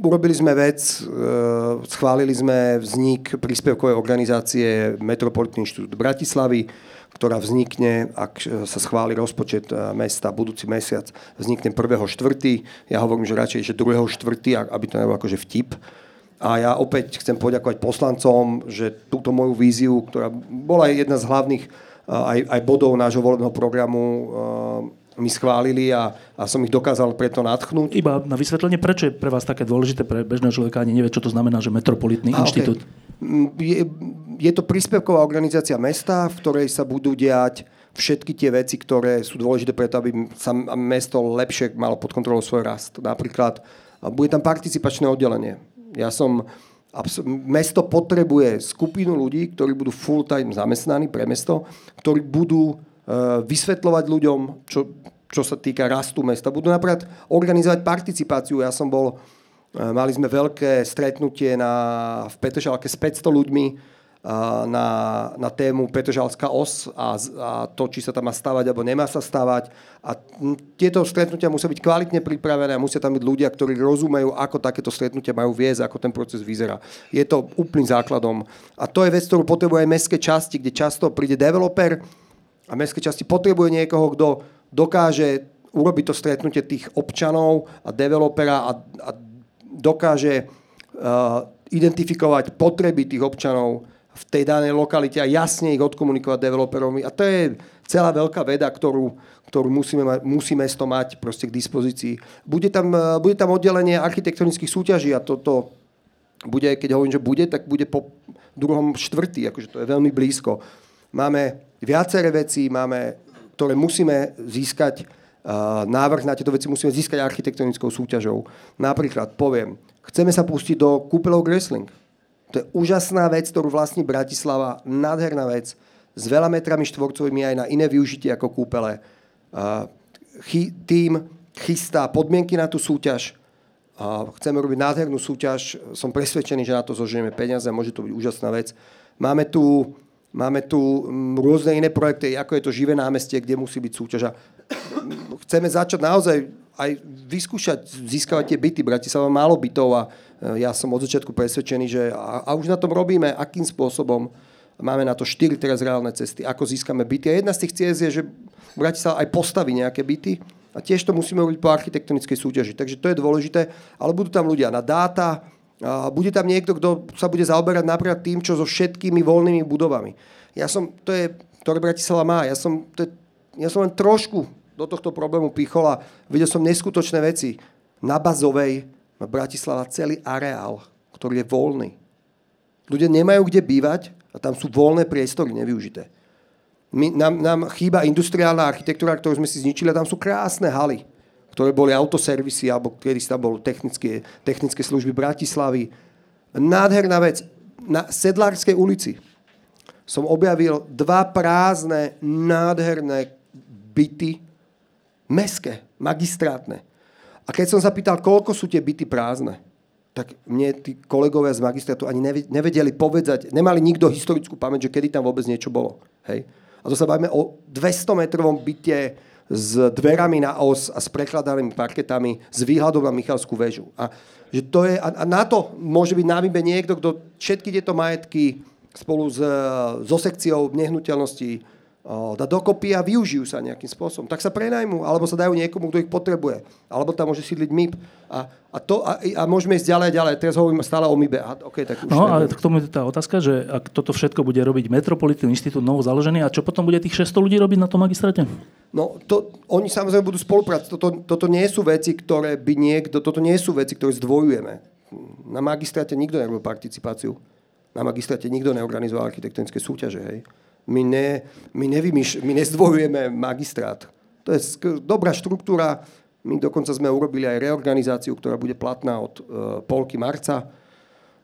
Speaker 2: Urobili sme vec, e, schválili sme vznik príspevkovej organizácie Metropolitný inštitút Bratislavy, ktorá vznikne, ak sa schváli rozpočet e, mesta budúci mesiac, vznikne 1.4. Ja hovorím, že radšej, že 2.4., aby to nebolo akože vtip. A ja opäť chcem poďakovať poslancom, že túto moju víziu, ktorá bola jedna z hlavných e, aj, aj bodov nášho volebného programu, mi schválili a, a som ich dokázal preto nadchnúť.
Speaker 1: Iba na vysvetlenie, prečo je pre vás také dôležité, pre bežného človeka ani nevie, čo to znamená, že metropolitný a, inštitút?
Speaker 2: Okay. Je, je to príspevková organizácia mesta, v ktorej sa budú diať všetky tie veci, ktoré sú dôležité preto, aby sa mesto lepšie malo pod kontrolou svoj rast. Napríklad bude tam participačné oddelenie. Ja som Mesto potrebuje skupinu ľudí, ktorí budú full-time zamestnaní pre mesto, ktorí budú vysvetľovať ľuďom, čo, čo sa týka rastu mesta. Budú napríklad organizovať participáciu. Ja som bol, eh, mali sme veľké stretnutie na, v Petržalke s 500 ľuďmi eh, na, na tému Petržalská os a, a to, či sa tam má stavať alebo nemá sa stavať. A tieto stretnutia musia byť kvalitne pripravené a musia tam byť ľudia, ktorí rozumejú, ako takéto stretnutia majú viesť, ako ten proces vyzerá. Je to úplným základom. A to je vec, ktorú potrebuje aj mestské časti, kde často príde developer, a mestské časti potrebuje niekoho, kto dokáže urobiť to stretnutie tých občanov a developera a, a dokáže uh, identifikovať potreby tých občanov v tej danej lokalite a jasne ich odkomunikovať developerom. A to je celá veľká veda, ktorú, ktorú musíme mať, musí mesto mať proste k dispozícii. Bude tam, uh, bude tam oddelenie architektonických súťaží a toto bude, keď hovorím, že bude, tak bude po druhom štvrtý, akože to je veľmi blízko. Máme viaceré veci máme, ktoré musíme získať, uh, návrh na tieto veci musíme získať architektonickou súťažou. Napríklad, poviem, chceme sa pustiť do kúpelov Gressling. To je úžasná vec, ktorú vlastní Bratislava, nádherná vec, s veľa metrami štvorcovými aj na iné využitie ako kúpele. Uh, chy, tým chystá podmienky na tú súťaž, a chceme robiť nádhernú súťaž, som presvedčený, že na to zožijeme peniaze a môže to byť úžasná vec. Máme tu Máme tu mm, rôzne iné projekty, ako je to živé námestie, kde musí byť súťaž. Chceme začať naozaj aj vyskúšať získavať tie byty. Bratislava málo bytov a e, ja som od začiatku presvedčený, že a, a už na tom robíme, akým spôsobom. Máme na to štyri teraz reálne cesty, ako získame byty. A jedna z tých ciest je, že Bratislava aj postaví nejaké byty a tiež to musíme robiť po architektonickej súťaži. Takže to je dôležité, ale budú tam ľudia na dáta, bude tam niekto, kto sa bude zaoberať napríklad tým, čo so všetkými voľnými budovami. Ja som, to je, ktoré Bratislava má, ja som, to je, ja som len trošku do tohto problému pichol a videl som neskutočné veci. Na Bazovej má Bratislava celý areál, ktorý je voľný. Ľudia nemajú kde bývať a tam sú voľné priestory nevyužité. My, nám, nám chýba industriálna architektúra, ktorú sme si zničili a tam sú krásne haly ktoré boli autoservisy, alebo kedy tam bol technické, technické služby Bratislavy. Nádherná vec. Na Sedlárskej ulici som objavil dva prázdne, nádherné byty, meské, magistrátne. A keď som sa pýtal, koľko sú tie byty prázdne, tak mne tí kolegovia z magistrátu ani nevedeli povedať, nemali nikto historickú pamäť, že kedy tam vôbec niečo bolo. Hej? A to sa bavíme o 200 metrovom byte, s dverami na os a s prekladanými parketami s výhľadom na Michalskú väžu. A, že to je, a, a na to môže byť na niekto, kto všetky tieto majetky spolu s, so sekciou nehnuteľností dať dokopy a využijú sa nejakým spôsobom. Tak sa prenajmú, alebo sa dajú niekomu, kto ich potrebuje. Alebo tam môže sídliť MIP. A, a, to, a, a môžeme ísť ďalej, ďalej. Teraz hovorím stále o MIBE. A, okay, tak už
Speaker 1: no a k tomu je tá otázka, že ak toto všetko bude robiť Metropolitný inštitút novo založený, a čo potom bude tých 600 ľudí robiť na tom magistráte?
Speaker 2: No, to, oni samozrejme budú spolupracovať. Toto, toto nie sú veci, ktoré by niekto, toto nie sú veci, ktoré zdvojujeme. Na magistráte nikto nerobil participáciu. Na magistráte nikto neorganizoval architektonické súťaže. Hej. My, ne, my, nevymýš, my nezdvojujeme magistrát. To je sk- dobrá štruktúra. My dokonca sme urobili aj reorganizáciu, ktorá bude platná od uh, polky marca.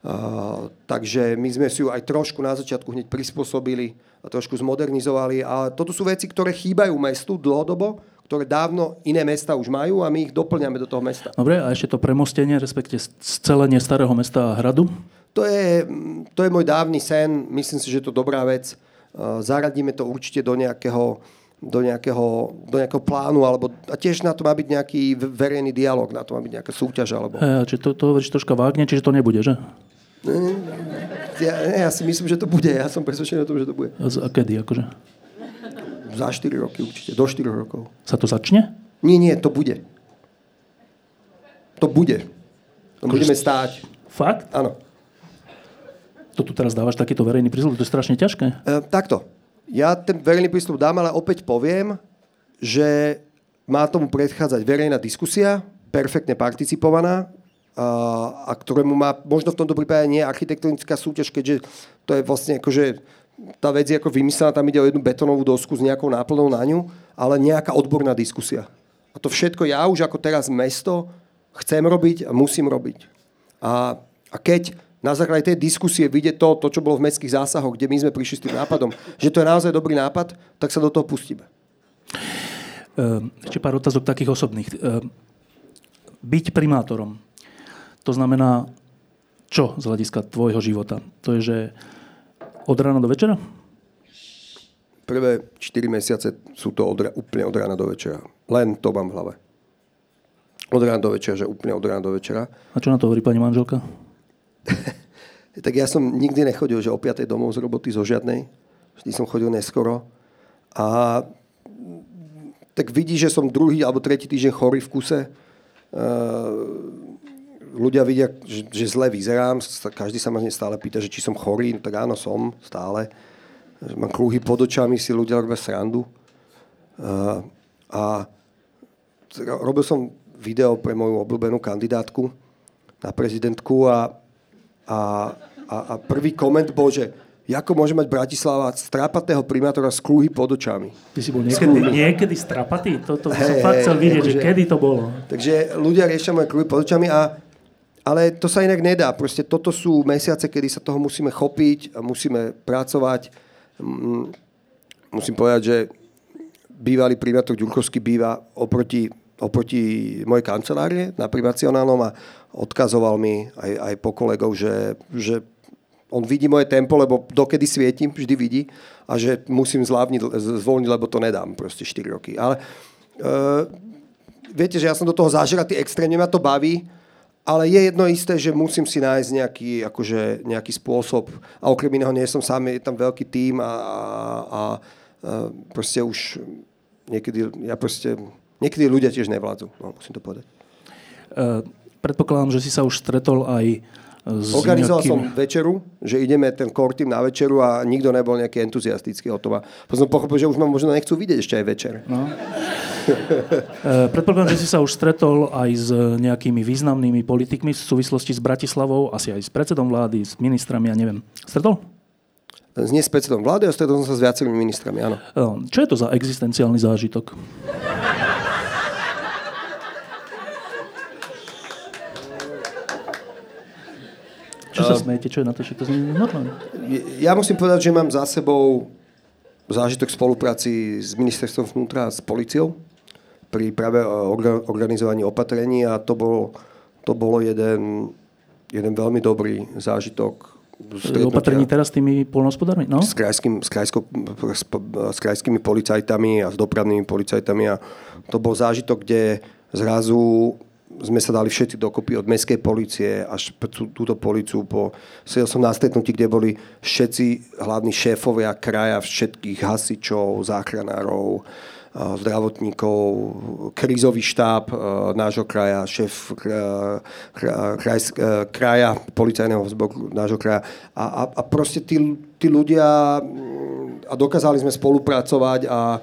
Speaker 2: Uh, takže my sme si ju aj trošku na začiatku hneď prispôsobili a trošku zmodernizovali. A toto sú veci, ktoré chýbajú mestu dlhodobo, ktoré dávno iné mesta už majú a my ich doplňame do toho mesta.
Speaker 1: Dobre, a ešte to premostenie, respektive scelenie starého mesta a hradu?
Speaker 2: To je, to je môj dávny sen, myslím si, že je to dobrá vec. Zaradíme to určite do nejakého, do nejakého, do nejakého plánu, alebo, a tiež na to má byť nejaký verejný dialog, na to má byť nejaká súťaž. Alebo...
Speaker 1: E, či to, to hovoríš troška vágne, čiže to nebude, že?
Speaker 2: Ja, ja si myslím, že to bude. Ja som presvedčený o tom, že to bude.
Speaker 1: A, kedy, akože?
Speaker 2: Za 4 roky určite. Do 4 rokov.
Speaker 1: Sa to začne?
Speaker 2: Nie, nie, to bude. To bude. To budeme stáť.
Speaker 1: Fakt?
Speaker 2: Áno.
Speaker 1: To tu teraz dávaš takýto verejný prísľub, to je strašne ťažké.
Speaker 2: E, takto. Ja ten verejný prísľub dám, ale opäť poviem, že má tomu predchádzať verejná diskusia, perfektne participovaná, a, a ktorému má možno v tomto prípade nie architektonická súťaž, keďže to je vlastne akože tá vec je ako vymyslená, tam ide o jednu betónovú dosku s nejakou náplnou na ňu, ale nejaká odborná diskusia. A to všetko ja už ako teraz mesto chcem robiť a musím robiť. A, a keď na základe tej diskusie vidie to, to, čo bolo v mestských zásahoch, kde my sme prišli s tým nápadom, že to je naozaj dobrý nápad, tak sa do toho pustíme.
Speaker 1: Ehm, ešte pár otázok takých osobných. Ehm, byť primátorom, to znamená čo z hľadiska tvojho života? To je, že od rána do večera?
Speaker 2: Prvé 4 mesiace sú to od, úplne od rána do večera. Len to mám v hlave. Od rána do večera, že úplne od rána do večera.
Speaker 1: A čo na to hovorí pani manželka?
Speaker 2: tak ja som nikdy nechodil, že o 5. domov z roboty zo žiadnej. Vždy som chodil neskoro. A tak vidí, že som druhý alebo tretí týždeň chorý v kuse. ľudia vidia, že, že zle vyzerám. Každý sa ma stále pýta, že či som chorý. No, tak áno, som stále. Mám kruhy pod očami, si ľudia robia srandu. a robil som video pre moju obľúbenú kandidátku na prezidentku a a, a, a prvý koment bol, že ako môže mať Bratislava strapatého primátora s kruhy pod očami.
Speaker 1: Ty si bol niekedy, niekedy strapatý? Toto hey, som fakt chcel vidieť, že, že kedy to bolo.
Speaker 2: Takže ľudia riešia moje kruhy pod očami a ale to sa inak nedá. Proste toto sú mesiace, kedy sa toho musíme chopiť a musíme pracovať. Mm, musím povedať, že bývalý primátor Ďurkovský býva oproti, oproti mojej kancelárie na primacionálnom a odkazoval mi aj, aj po kolegov, že, že on vidí moje tempo, lebo dokedy svietim, vždy vidí a že musím zlávniť, zvolniť, lebo to nedám proste 4 roky. Ale uh, viete, že ja som do toho zažratý extrémne, ma to baví, ale je jedno isté, že musím si nájsť nejaký, akože, nejaký spôsob a okrem iného nie som sám, je tam veľký tím a, a, a, a proste už niekedy, ja proste, niekedy ľudia tiež nevládzu, no, musím to povedať.
Speaker 1: Uh predpokladám, že si sa už stretol aj s
Speaker 2: Organizoval
Speaker 1: nejakým...
Speaker 2: som večeru, že ideme ten core team na večeru a nikto nebol nejaký entuziastický o tom. A potom som pochopil, že už ma možno nechcú vidieť ešte aj večer. No.
Speaker 1: E, predpokladám, že si sa už stretol aj s nejakými významnými politikmi v súvislosti s Bratislavou, asi aj s predsedom vlády, s ministrami, ja neviem. Stretol?
Speaker 2: Nie s predsedom vlády, a stretol som sa s viacerými ministrami, áno.
Speaker 1: E, čo je to za existenciálny zážitok? Čo sa smejete? Čo je na to? Že to znie normálne.
Speaker 2: Ja musím povedať, že mám za sebou zážitok spolupráci s ministerstvom vnútra a s policiou pri práve e, organizovaní opatrení a to, bol, to bolo jeden, jeden veľmi dobrý zážitok
Speaker 1: opatrení teraz s tými polnohospodármi? No?
Speaker 2: S, krajským, s, krajsko, s, s krajskými policajtami a s dopravnými policajtami a to bol zážitok, kde zrazu sme sa dali všetci dokopy od mestskej policie až túto policiu. Po, sedel som na stretnutí, kde boli všetci hlavní šéfovia kraja, všetkých hasičov, záchranárov, zdravotníkov, krízový štáb nášho kraja, šéf kraj, kraja, policajného zboru nášho kraja. A, a, a proste tí, tí ľudia a dokázali sme spolupracovať a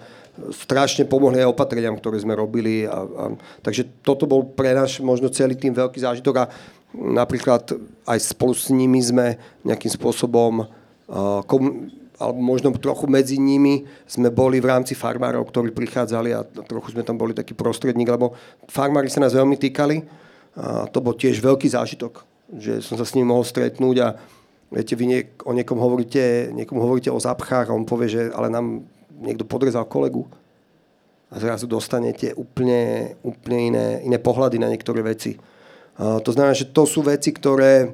Speaker 2: strašne pomohli aj opatreniam, ktoré sme robili. A, a, takže toto bol pre nás možno celý tým veľký zážitok a napríklad aj spolu s nimi sme nejakým spôsobom uh, kom, alebo možno trochu medzi nimi sme boli v rámci farmárov, ktorí prichádzali a trochu sme tam boli taký prostredník, lebo farmári sa nás veľmi týkali a to bol tiež veľký zážitok, že som sa s ním mohol stretnúť a viete, vy niek- o niekom hovoríte, niekom hovoríte o zapchách a on povie, že ale nám niekto podrezal kolegu a zrazu dostanete úplne, úplne iné, iné pohľady na niektoré veci. To znamená, že to sú veci, ktoré,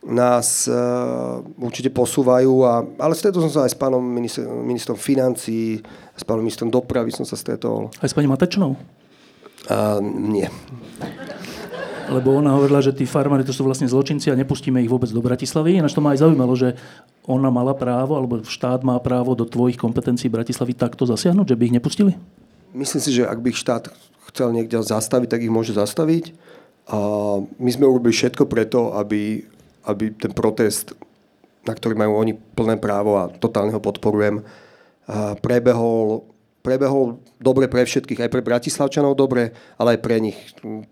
Speaker 2: nás uh, určite posúvajú. A, ale stretol som sa aj s pánom ministr, ministrom financí, s pánom ministrom dopravy som sa stretol.
Speaker 1: Aj s pani Matečnou?
Speaker 2: Uh, nie.
Speaker 1: Lebo ona hovorila, že tí farmári to sú vlastne zločinci a nepustíme ich vôbec do Bratislavy. Ináč to ma aj zaujímalo, že ona mala právo, alebo štát má právo do tvojich kompetencií Bratislavy takto zasiahnuť, že by ich nepustili?
Speaker 2: Myslím si, že ak by ich štát chcel niekde zastaviť, tak ich môže zastaviť. A my sme urobili všetko preto, aby aby ten protest, na ktorý majú oni plné právo a totálne ho podporujem, prebehol, prebehol dobre pre všetkých, aj pre Bratislavčanov dobre, ale aj pre nich.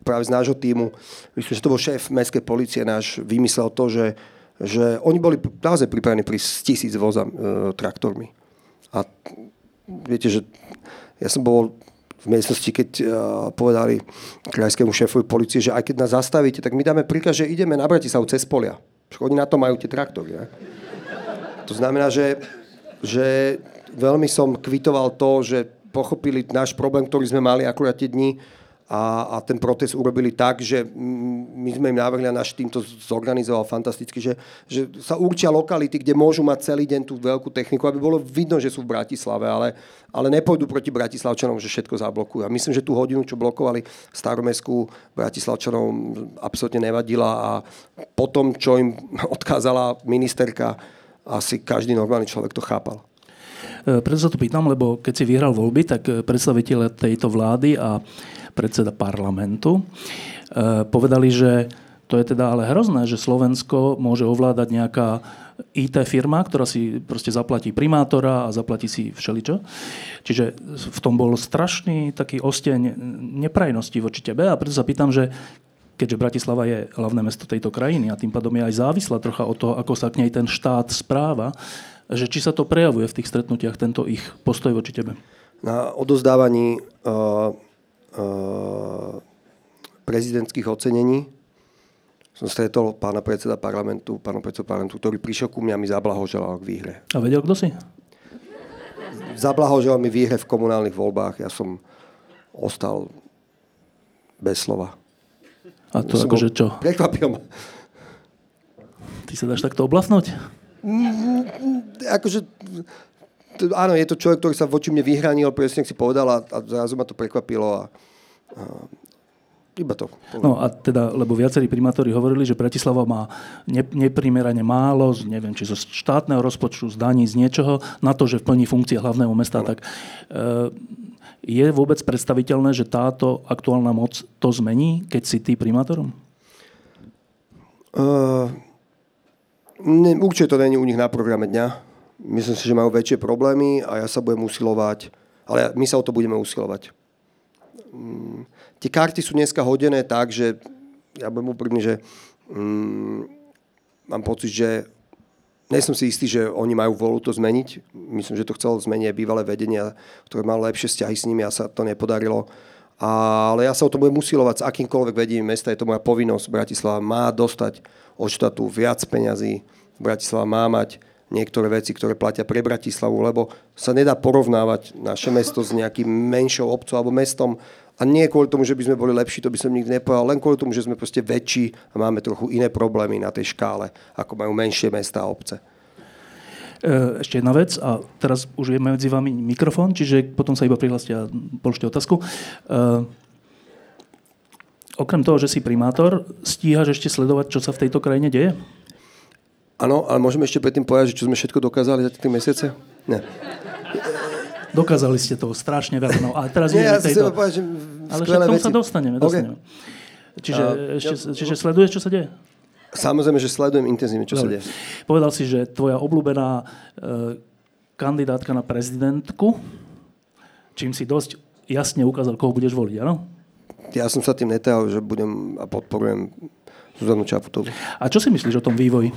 Speaker 2: Práve z nášho týmu, myslím, že to bol šéf mestskej policie náš, vymyslel to, že, že oni boli naozaj pripravení pri tisíc voza e, traktormi. A viete, že ja som bol v miestnosti, keď uh, povedali krajskému šéfovi policie, že aj keď nás zastavíte, tak my dáme príkaz, že ideme na Bratislavu cez polia. Oni na to majú tie traktory. Ne? To znamená, že, že veľmi som kvitoval to, že pochopili náš problém, ktorý sme mali akurát tie dni, a, a ten protest urobili tak, že my sme im navrhli a náš tým to zorganizoval fantasticky, že, že sa určia lokality, kde môžu mať celý deň tú veľkú techniku, aby bolo vidno, že sú v Bratislave, ale, ale nepôjdu proti Bratislavčanom, že všetko zablokujú. A myslím, že tú hodinu, čo blokovali staromestskú Bratislavčanom, absolútne nevadila a potom, čo im odkázala ministerka, asi každý normálny človek to chápal.
Speaker 1: E, preto sa to pýtam, lebo keď si vyhral voľby, tak predstaviteľe tejto vlády a predseda parlamentu, e, povedali, že to je teda ale hrozné, že Slovensko môže ovládať nejaká IT firma, ktorá si proste zaplatí primátora a zaplatí si všeličo. Čiže v tom bol strašný taký osteň neprajnosti voči tebe a preto sa pýtam, že keďže Bratislava je hlavné mesto tejto krajiny a tým pádom je aj závislá trocha od toho, ako sa k nej ten štát správa, že či sa to prejavuje v tých stretnutiach, tento ich postoj voči tebe?
Speaker 2: Na odozdávaní uh Eh, prezidentských ocenení som stretol pána predseda parlamentu, pána predseda parlamentu, ktorý prišiel ku mňa a mi zablahoželal k výhre.
Speaker 1: A vedel, kto si?
Speaker 2: Zablahoželal mi výhre v komunálnych voľbách. Ja som ostal bez slova.
Speaker 1: A to akože čo?
Speaker 2: Prekvapil ma.
Speaker 1: Ty sa dáš takto oblasnúť?
Speaker 2: Akože áno, je to človek, ktorý sa voči mne vyhranil, presne si povedal a, a zrazu ma to prekvapilo a, a iba to.
Speaker 1: Poviem. No a teda, lebo viacerí primátori hovorili, že Bratislava má ne, neprimerane málo, z, neviem, či zo štátneho rozpočtu, z daní, z niečoho, na to, že plní funkcie hlavného mesta. Tak, e, je vôbec predstaviteľné, že táto aktuálna moc to zmení, keď si ty primátorom?
Speaker 2: Uh, ne, určite to není u nich na programe dňa myslím si, že majú väčšie problémy a ja sa budem usilovať, ale my sa o to budeme usilovať. Mm, tie karty sú dneska hodené tak, že ja budem úprimný, že mm, mám pocit, že nie som si istý, že oni majú volu to zmeniť. Myslím, že to chcelo zmeniť bývalé vedenia, ktoré malo lepšie vzťahy s nimi a sa to nepodarilo. Ale ja sa o to budem usilovať s akýmkoľvek vedením mesta. Je to moja povinnosť. Bratislava má dostať od štátu viac peňazí. Bratislava má mať niektoré veci, ktoré platia pre Bratislavu, lebo sa nedá porovnávať naše mesto s nejakým menšou obcov alebo mestom a nie kvôli tomu, že by sme boli lepší, to by som nikdy nepovedal, len kvôli tomu, že sme proste väčší a máme trochu iné problémy na tej škále, ako majú menšie mesta a obce.
Speaker 1: E, ešte jedna vec, a teraz už je medzi vami mikrofón, čiže potom sa iba prihláste a položte otázku. E, okrem toho, že si primátor, stíhaš ešte sledovať, čo sa v tejto krajine deje?
Speaker 2: Áno, ale môžeme ešte predtým povedať, že čo sme všetko dokázali za tie mesiace? Nie.
Speaker 1: Dokázali ste toho strašne veľa. No, a teraz
Speaker 2: Nie, ja
Speaker 1: tejto...
Speaker 2: povedať, že
Speaker 1: Ale však tomu sa dostaneme. dostaneme. Okay. Čiže, a, ešte, ja, čiže sleduješ, čo sa deje?
Speaker 2: Samozrejme, že sledujem intenzívne, čo Dobre. sa deje.
Speaker 1: Povedal si, že tvoja obľúbená e, kandidátka na prezidentku, čím si dosť jasne ukázal, koho budeš voliť, áno?
Speaker 2: Ja som sa tým netajal, že budem a podporujem Zuzanu Čaputovú.
Speaker 1: A čo si myslíš o tom vývoji?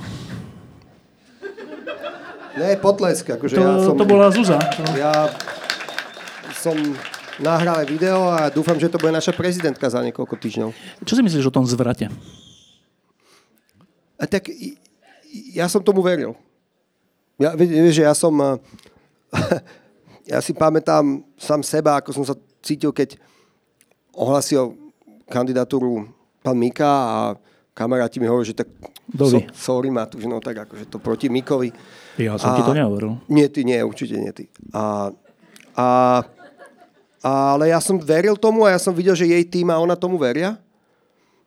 Speaker 2: Nie, potlesk. Akože
Speaker 1: to,
Speaker 2: ja som,
Speaker 1: to bola Zuza.
Speaker 2: Ja som nahral video a dúfam, že to bude naša prezidentka za niekoľko týždňov.
Speaker 1: Čo si myslíš o tom zvrate?
Speaker 2: A tak ja som tomu veril. Ja, vieš, že ja som... Ja si pamätám sám seba, ako som sa cítil, keď ohlasil kandidatúru pán Mika a kamaráti mi hovorili, že tak so, sorry Matúš, no tak akože to proti Mikovi.
Speaker 1: Ja som a, ti to nehovoril.
Speaker 2: Nie, ty nie, určite nie ty. A, a, ale ja som veril tomu a ja som videl, že jej tým a ona tomu veria.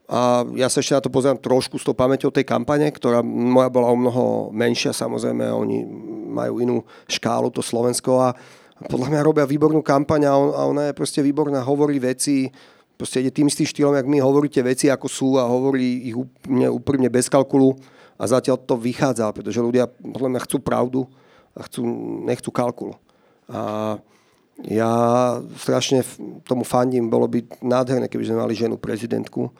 Speaker 2: A ja sa ešte na to pozerám trošku s tou pamäťou tej kampane, ktorá moja bola o mnoho menšia, samozrejme, oni majú inú škálu, to Slovensko a podľa mňa robia výbornú kampaň a, ona je proste výborná, hovorí veci, proste ide tým istým štýlom, jak my hovoríte veci, ako sú a hovorí ich úplne, úprimne bez kalkulu a zatiaľ to vychádza, pretože ľudia podľa mňa chcú pravdu a chcú, nechcú kalkul. A ja strašne tomu fandím, bolo by nádherné, keby sme mali ženu prezidentku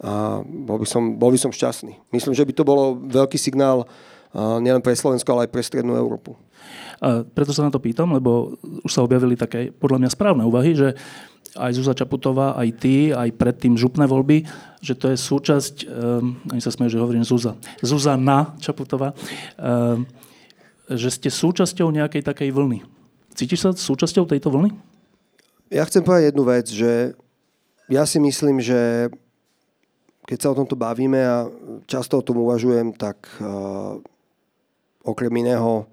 Speaker 2: a bol by som, bol by som šťastný. Myslím, že by to bolo veľký signál nielen pre Slovensko, ale aj pre Strednú Európu.
Speaker 1: A preto sa na to pýtam, lebo už sa objavili také podľa mňa správne úvahy, že aj Zuzá Čaputová, aj ty, aj predtým župné voľby, že to je súčasť, um, ani sa smejú, že hovorím Zuza, Zuzana Čaputová, um, že ste súčasťou nejakej takej vlny. Cítiš sa súčasťou tejto vlny?
Speaker 2: Ja chcem povedať jednu vec, že ja si myslím, že keď sa o tomto bavíme a často o tom uvažujem, tak uh, okrem iného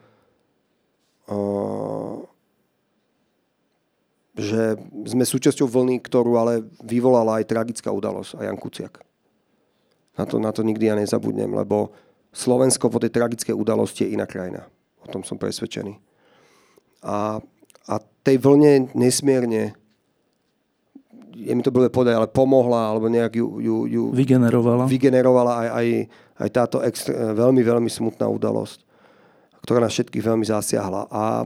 Speaker 2: že sme súčasťou vlny, ktorú ale vyvolala aj tragická udalosť a Jan Kuciak. Na to, na to nikdy ja nezabudnem, lebo Slovensko po tej tragickej udalosti je iná krajina. O tom som presvedčený. A, a tej vlne nesmierne je mi to bude povedať, ale pomohla, alebo nejak ju, ju, ju
Speaker 1: vygenerovala,
Speaker 2: vygenerovala aj, aj, aj táto extra, veľmi, veľmi smutná udalosť, ktorá nás všetkých veľmi zasiahla. A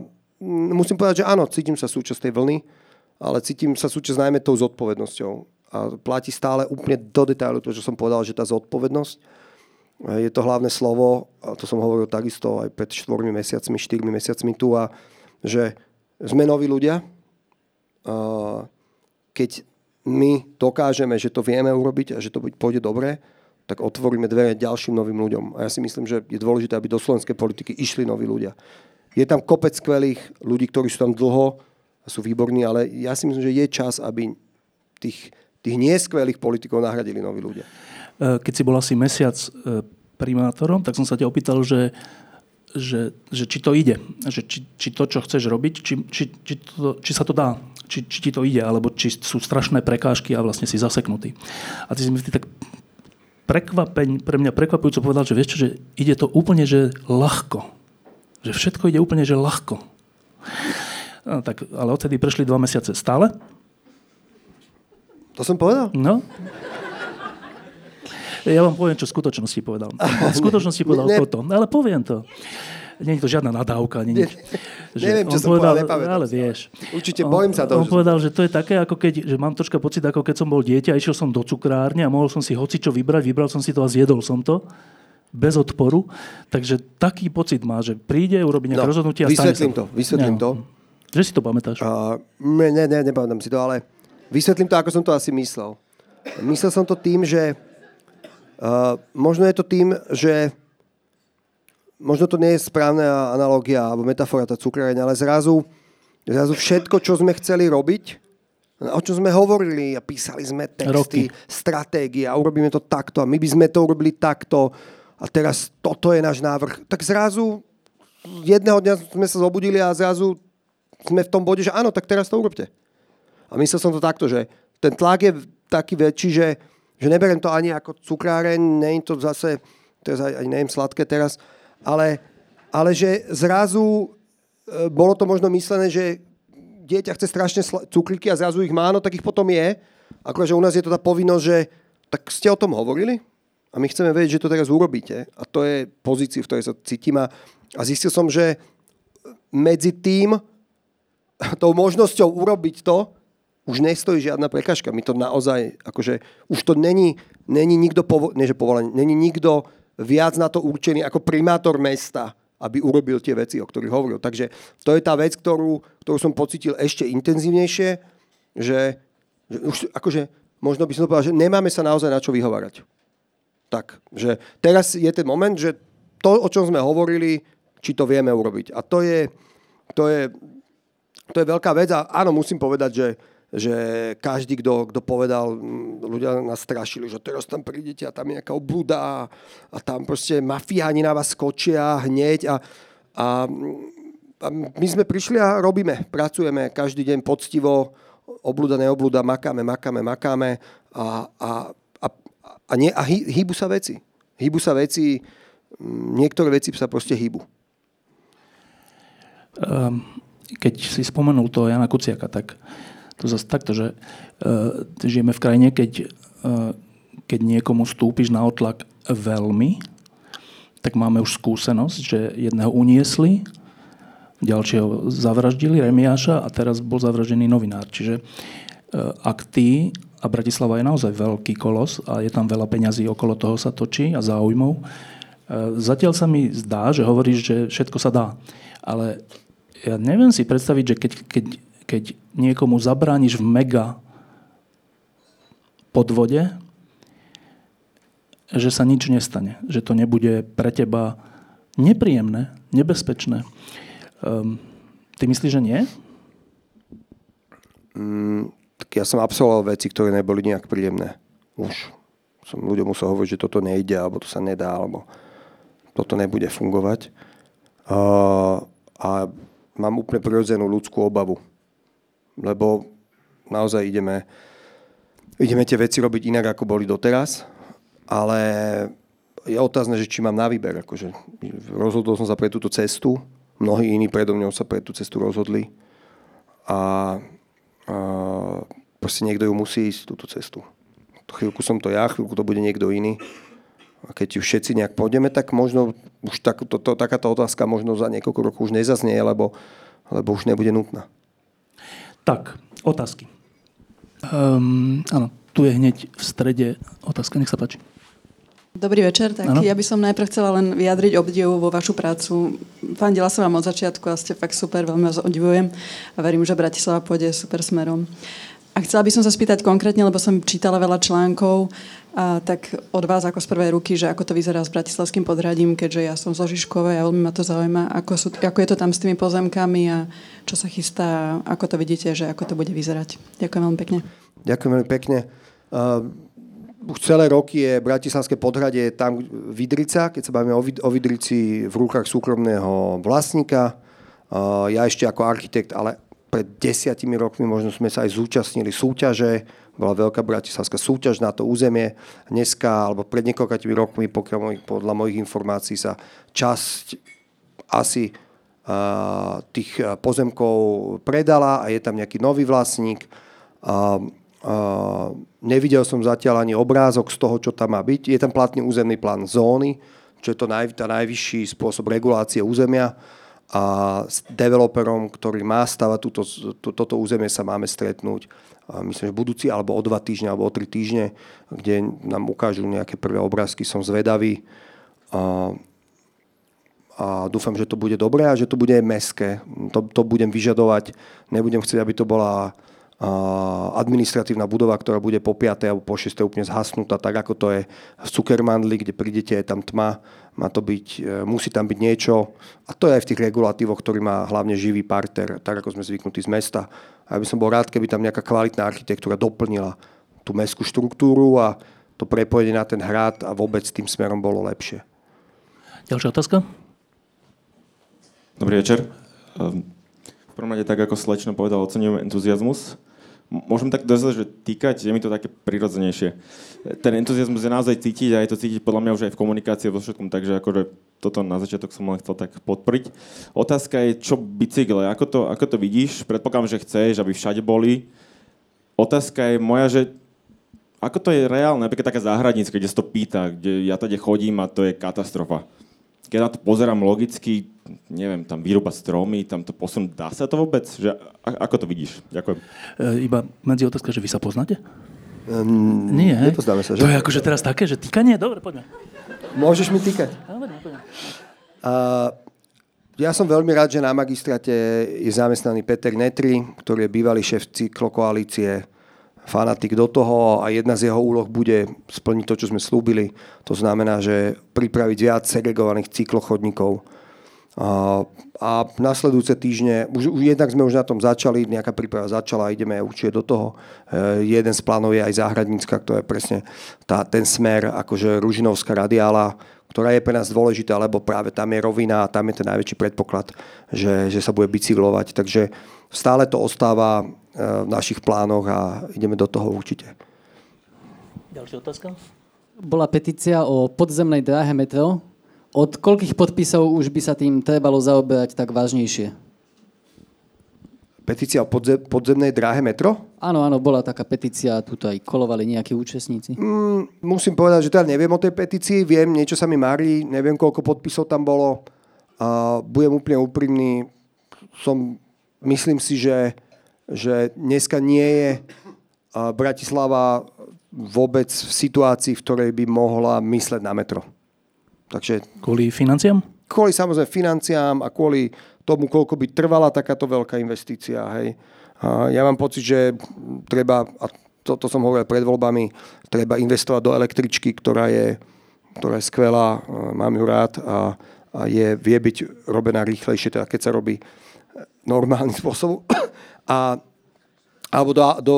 Speaker 2: musím povedať, že áno, cítim sa súčasť tej vlny, ale cítim sa súčasť najmä tou zodpovednosťou. A platí stále úplne do detailu to, čo som povedal, že tá zodpovednosť je to hlavné slovo, a to som hovoril takisto aj pred 4 mesiacmi, 4 mesiacmi tu, a že sme noví ľudia, keď my dokážeme, že to vieme urobiť a že to pôjde dobre, tak otvoríme dvere ďalším novým ľuďom. A ja si myslím, že je dôležité, aby do slovenskej politiky išli noví ľudia. Je tam kopec skvelých ľudí, ktorí sú tam dlho, sú výborní, ale ja si myslím, že je čas, aby tých, tých neskvelých politikov nahradili noví ľudia.
Speaker 1: E, keď si bol asi mesiac e, primátorom, tak som sa ťa opýtal, že, že, že či to ide, že či, či to, čo chceš robiť, či, či, či, to, či sa to dá, či, či ti to ide, alebo či sú strašné prekážky a vlastne si zaseknutý. A ty si mi tak prekvapeň, pre mňa prekvapujúco povedal, že vieš čo, že ide to úplne, že ľahko. Že všetko ide úplne, že ľahko. No, tak, ale odtedy prešli dva mesiace. Stále?
Speaker 2: To som povedal?
Speaker 1: No. Ja vám poviem, čo v skutočnosti povedal. V skutočnosti povedal ne, toto. Ale poviem to. Nie je to žiadna nadávka. Nie,
Speaker 2: že neviem, čo som povedal, povedal ale
Speaker 1: vieš.
Speaker 2: Určite bojím sa toho.
Speaker 1: On povedal, že to je také, ako keď, že mám troška pocit, ako keď som bol dieťa a išiel som do cukrárne a mohol som si hoci čo vybrať, vybral som si to a zjedol som to bez odporu. Takže taký pocit má, že príde, urobí nejaké no, rozhodnutie a
Speaker 2: vysvetlím to, vysvetlím to.
Speaker 1: Že si to pamätáš?
Speaker 2: Uh, ne, ne, nepamätám si to, ale vysvetlím to, ako som to asi myslel. Myslel som to tým, že uh, možno je to tým, že možno to nie je správna analogia alebo metafora tá cukráreň, ale zrazu, zrazu všetko, čo sme chceli robiť, o čom sme hovorili a písali sme texty, Roky. stratégie a urobíme to takto a my by sme to urobili takto a teraz toto je náš návrh. Tak zrazu jedného dňa sme sa zobudili a zrazu sme v tom bode, že áno, tak teraz to urobte. A myslel som to takto, že ten tlak je taký väčší, že, že neberiem to ani ako cukráreň, nie je to zase, teraz ani neviem sladké teraz, ale, ale že zrazu e, bolo to možno myslené, že dieťa chce strašne cukriky a zrazu ich má, no tak ich potom je. Akože u nás je to tá povinnosť, že tak ste o tom hovorili a my chceme vedieť, že to teraz urobíte. A to je pozícia, v ktorej sa cítim. A, a zistil som, že medzi tým, tou možnosťou urobiť to, už nestojí žiadna prekažka. My to naozaj, akože už to není, není nikto, povo, nie, že povolený, není nikto viac na to určený ako primátor mesta, aby urobil tie veci, o ktorých hovoril. Takže to je tá vec, ktorú, ktorú som pocítil ešte intenzívnejšie, že, že už akože možno by som to povedal, že nemáme sa naozaj na čo vyhovárať. Tak, že teraz je ten moment, že to, o čom sme hovorili, či to vieme urobiť. A to je, to je, to je veľká vec a áno, musím povedať, že že každý, kto, kto povedal, ľudia nás strašili, že teraz tam prídete a tam je nejaká obluda a tam proste mafiáni na vás skočia hneď a, a, a my sme prišli a robíme, pracujeme každý deň poctivo, obluda, neobluda, makáme, makáme, makáme a, a, a, a, nie, a hy, hýbu sa veci. Hýbu sa veci, niektoré veci sa proste hýbu.
Speaker 1: Um, keď si spomenul to Jana Kuciaka, tak to zase takto, že uh, žijeme v krajine, keď, uh, keď niekomu stúpiš na otlak veľmi, tak máme už skúsenosť, že jedného uniesli, ďalšieho zavraždili, Remiáša, a teraz bol zavraždený novinár. Čiže uh, ak ty, a Bratislava je naozaj veľký kolos a je tam veľa peňazí okolo toho sa točí a záujmov, zatiaľ sa mi zdá, že hovoríš, že všetko sa dá. Ale ja neviem si predstaviť, že keď, keď keď niekomu zabrániš v mega podvode, že sa nič nestane. Že to nebude pre teba nepríjemné, nebezpečné. Um, ty myslíš, že nie?
Speaker 2: Mm, ja som absolvoval veci, ktoré neboli nejak príjemné. Už som ľuďom musel hovoriť, že toto nejde, alebo to sa nedá, alebo toto nebude fungovať. Uh, a mám úplne prirodzenú ľudskú obavu lebo naozaj ideme, ideme tie veci robiť inak, ako boli doteraz, ale je otázne, že či mám na výber. Akože rozhodol som sa pre túto cestu, mnohí iní predo mňou sa pre tú cestu rozhodli a, a proste niekto ju musí ísť, túto cestu. Chvíľku som to ja, chvíľku to bude niekto iný. A keď už všetci nejak pôjdeme, tak možno už tak, to, to, takáto otázka možno za niekoľko rokov už nezaznie, lebo, lebo už nebude nutná.
Speaker 1: Tak, otázky. Um, áno, tu je hneď v strede otázka, nech sa páči.
Speaker 3: Dobrý večer, tak ano. ja by som najprv chcela len vyjadriť obdivu vo vašu prácu. Fandila som vám od začiatku a ste fakt super, veľmi vás obdivujem a verím, že Bratislava pôjde super smerom. A chcela by som sa spýtať konkrétne, lebo som čítala veľa článkov, a tak od vás ako z prvej ruky, že ako to vyzerá s bratislavským podradím, keďže ja som zo Žižkova a veľmi ma to zaujíma, ako, sú, ako je to tam s tými pozemkami a čo sa chystá, ako to vidíte, že ako to bude vyzerať. Ďakujem veľmi pekne.
Speaker 2: Ďakujem veľmi pekne. Uh, už celé roky je Bratislavské podhradie tam Vidrica, keď sa bavíme o Vidrici v rukách súkromného vlastníka. Uh, ja ešte ako architekt, ale pred desiatimi rokmi možno sme sa aj zúčastnili súťaže bola veľká bratislavská súťaž na to územie. Dneska, alebo pred niekoľkými rokmi, pokiaľ podľa mojich informácií sa časť asi uh, tých pozemkov predala a je tam nejaký nový vlastník. Uh, uh, nevidel som zatiaľ ani obrázok z toho, čo tam má byť. Je tam platný územný plán zóny, čo je to naj, tá najvyšší spôsob regulácie územia a s developerom, ktorý má stavať túto, to, toto územie, sa máme stretnúť myslím, že budúci alebo o dva týždne alebo o tri týždne, kde nám ukážu nejaké prvé obrázky, som zvedavý. A, a dúfam, že to bude dobré a že to bude meské. To, to budem vyžadovať. Nebudem chcieť, aby to bola administratívna budova, ktorá bude po 5. alebo po 6. úplne zhasnutá, tak ako to je v Cukermandli, kde prídete, je tam tma, má to byť, e, musí tam byť niečo a to je aj v tých regulatívoch, ktorý má hlavne živý parter, tak ako sme zvyknutí z mesta. A ja by som bol rád, keby tam nejaká kvalitná architektúra doplnila tú mestskú štruktúru a to prepojenie na ten hrad a vôbec tým smerom bolo lepšie.
Speaker 1: Ďalšia otázka?
Speaker 4: Dobrý večer. Ehm, v prvom rade, tak ako Slečno povedal, oceňujem entuziasmus môžem tak dozať, že týkať, je mi to také prirodzenejšie. Ten entuziasmus je naozaj cítiť a je to cítiť podľa mňa už aj v komunikácii vo všetkom, takže akože toto na začiatok som len chcel tak podporiť. Otázka je, čo bicykle, ako to, ako to vidíš? Predpokladám, že chceš, aby všade boli. Otázka je moja, že ako to je reálne, napríklad taká záhradnícka, kde sa to pýta, kde ja tady chodím a to je katastrofa. Keď na to pozerám logicky, neviem, tam vyrúbať stromy, tam to posunúť, dá sa to vôbec? Že, ako to vidíš? Ďakujem.
Speaker 1: E, iba medzi otázka, že vy sa poznáte?
Speaker 2: Um,
Speaker 1: Nie,
Speaker 2: nepoznáme sa, že?
Speaker 1: To je akože teraz také, že týkanie? Dobre, poďme.
Speaker 2: Môžeš mi týkať.
Speaker 1: Dobre, poďme.
Speaker 2: Uh, ja som veľmi rád, že na magistrate je zamestnaný Peter Netri, ktorý je bývalý šéf cyklokoalície fanatik do toho a jedna z jeho úloh bude splniť to, čo sme slúbili. To znamená, že pripraviť viac segregovaných cyklochodníkov. A, a nasledujúce týždne, už, už jednak sme už na tom začali, nejaká príprava začala, ideme určite do toho. E, jeden z plánov je aj záhradnícka, to je presne tá, ten smer, akože Ružinovská radiála, ktorá je pre nás dôležitá, lebo práve tam je rovina a tam je ten najväčší predpoklad, že, že sa bude bicyklovať. Takže stále to ostáva v našich plánoch a ideme do toho určite.
Speaker 1: Ďalšia otázka?
Speaker 5: Bola petícia o podzemnej dráhe metro. Od koľkých podpisov už by sa tým trebalo zaoberať tak vážnejšie?
Speaker 2: Petícia o podze- podzemnej dráhe metro?
Speaker 5: Áno, áno, bola taká petícia, tuto aj kolovali nejakí účastníci.
Speaker 2: Mm, musím povedať, že teda neviem o tej petícii, viem, niečo sa mi marí, neviem, koľko podpisov tam bolo. A budem úplne úprimný, som, myslím si, že že dneska nie je Bratislava vôbec v situácii, v ktorej by mohla mysleť na metro.
Speaker 1: Takže, kvôli financiám?
Speaker 2: Kvôli samozrejme financiám a kvôli tomu, koľko by trvala takáto veľká investícia. Hej. A ja mám pocit, že treba, a toto som hovoril pred voľbami, treba investovať do električky, ktorá je, ktorá je skvelá, mám ju rád a, a je, vie byť robená rýchlejšie, teda keď sa robí normálnym spôsobom a alebo do, do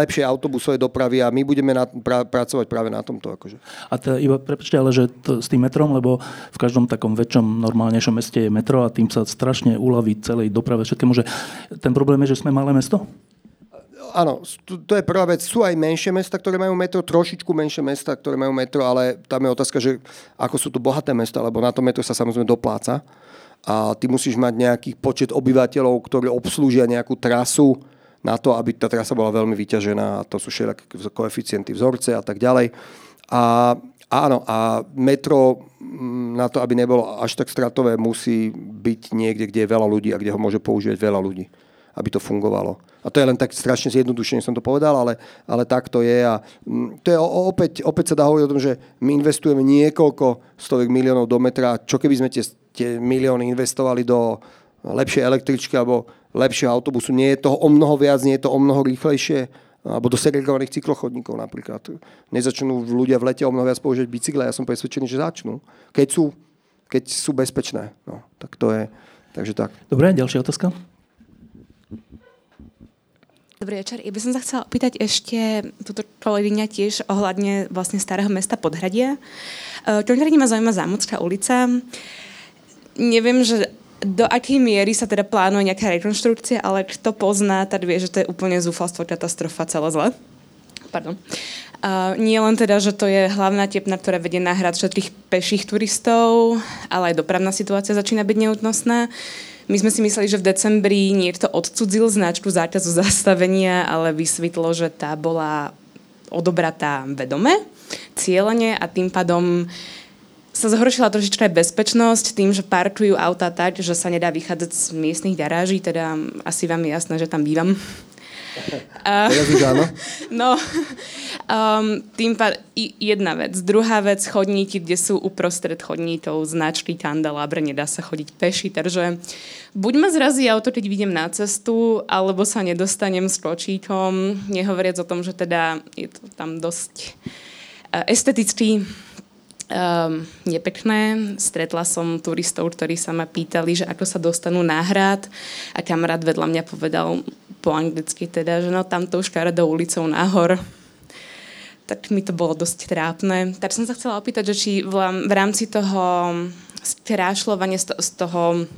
Speaker 2: lepšej autobusovej dopravy a my budeme na, pra, pracovať práve na tomto. Akože.
Speaker 1: A teda iba, prepáčte, ale že to, s tým metrom, lebo v každom takom väčšom, normálnejšom meste je metro a tým sa strašne uľaví celej doprave všetkému, že ten problém je, že sme malé mesto?
Speaker 2: Áno, to je prvá vec. Sú aj menšie mesta, ktoré majú metro, trošičku menšie mesta, ktoré majú metro, ale tam je otázka, že ako sú to bohaté mesta, lebo na to metro sa samozrejme dopláca a ty musíš mať nejaký počet obyvateľov, ktorí obslúžia nejakú trasu na to, aby tá trasa bola veľmi vyťažená a to sú všetky koeficienty vzorce a tak ďalej. A áno, a metro mm, na to, aby nebolo až tak stratové, musí byť niekde, kde je veľa ľudí a kde ho môže používať veľa ľudí, aby to fungovalo. A to je len tak strašne zjednodušene som to povedal, ale, ale tak to je. A mm, to je opäť, opäť sa dá hovoriť o tom, že my investujeme niekoľko stovek miliónov do metra. Čo keby sme tie tie milióny investovali do lepšej električky alebo lepšieho autobusu. Nie je toho o mnoho viac, nie je to o mnoho rýchlejšie alebo do segregovaných cyklochodníkov napríklad. Nezačnú ľudia v lete o mnoho viac použiť bicykle, ja som presvedčený, že začnú. Keď sú, keď sú bezpečné. No, tak to je, takže tak.
Speaker 1: Dobre, ďalšia otázka.
Speaker 6: Dobrý večer. Ja by som sa chcela opýtať ešte túto kolegyňa tiež ohľadne vlastne starého mesta Podhradia. Čo ma zaujíma Zámocká ulica neviem, že do akej miery sa teda plánuje nejaká rekonštrukcia, ale kto pozná, tak vie, že to je úplne zúfalstvo, katastrofa, celé zle. Pardon. Uh, nie len teda, že to je hlavná tepna, ktorá vedie na hrad všetkých peších turistov, ale aj dopravná situácia začína byť neútnosná. My sme si mysleli, že v decembri niekto odcudzil značku zákazu zastavenia, ale vysvetlo, že tá bola odobratá vedome, cieľene a tým pádom uh, sa zhoršila trošička aj bezpečnosť tým, že parkujú auta tak, že sa nedá vychádzať z miestnych garáží, teda asi vám je jasné, že tam bývam.
Speaker 2: áno.
Speaker 6: No, um, tým pár, jedna vec. Druhá vec, chodníky, kde sú uprostred chodníkov značky kandelábre, nedá sa chodiť peši, takže buď ma zrazí auto, keď vidím na cestu, alebo sa nedostanem s kočíkom, nehovoriac o tom, že teda je to tam dosť uh, estetický um, nepekné. Stretla som turistov, ktorí sa ma pýtali, že ako sa dostanú na hrad a kamarát vedľa mňa povedal po anglicky teda, že no tamto už do ulicou nahor tak mi to bolo dosť trápne. Tak som sa chcela opýtať, že či v, rámci toho skrášľovania z toho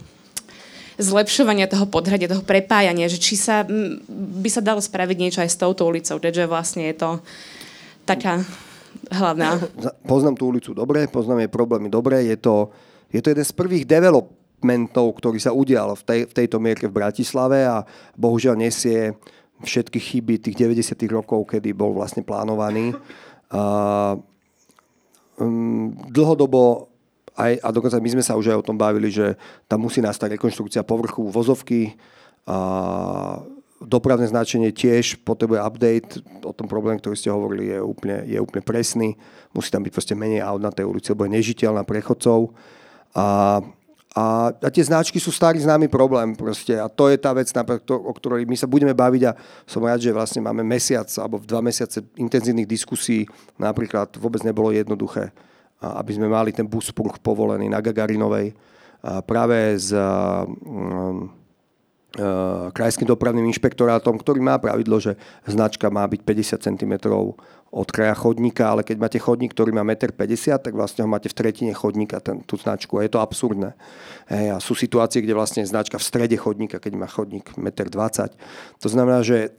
Speaker 6: zlepšovania toho podhradia, toho prepájania, že či sa by sa dalo spraviť niečo aj s touto ulicou, keďže vlastne je to taká hlavná.
Speaker 2: Poznám tú ulicu dobre, poznám jej problémy dobre, je to, je to jeden z prvých developmentov, ktorý sa udial v, tej, v tejto mierke v Bratislave a bohužiaľ nesie všetky chyby tých 90. rokov, kedy bol vlastne plánovaný. Uh, um, dlhodobo aj, a dokonca my sme sa už aj o tom bavili, že tam musí nastať rekonštrukcia povrchu vozovky, a dopravné značenie tiež potrebuje update, o tom problém, ktorý ste hovorili, je úplne, je úplne presný. Musí tam byť proste menej aut na tej ulici, lebo je nežiteľná prechodcov. A, a, a tie značky sú starý známy problém proste. A to je tá vec, o ktorej my sa budeme baviť a som rád, že vlastne máme mesiac alebo dva mesiace intenzívnych diskusí. Napríklad vôbec nebolo jednoduché aby sme mali ten bus spruh povolený na Gagarinovej práve s krajským dopravným inšpektorátom, ktorý má pravidlo, že značka má byť 50 cm od kraja chodníka, ale keď máte chodník, ktorý má 1,50 m, tak vlastne ho máte v tretine chodníka, ten, tú značku. A je to absurdné. Hej, a sú situácie, kde vlastne značka v strede chodníka, keď má chodník 1,20 m. To znamená, že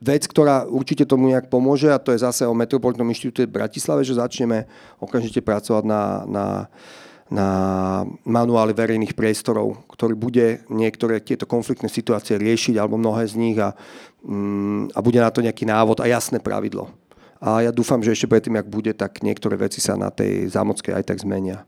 Speaker 2: vec, ktorá určite tomu nejak pomôže a to je zase o Metropolitnom inštitúte v Bratislave, že začneme okamžite pracovať na, na, na manuáli verejných priestorov, ktorý bude niektoré tieto konfliktné situácie riešiť alebo mnohé z nich a, mm, a bude na to nejaký návod a jasné pravidlo. A ja dúfam, že ešte predtým, ak bude, tak niektoré veci sa na tej zámockej aj tak zmenia.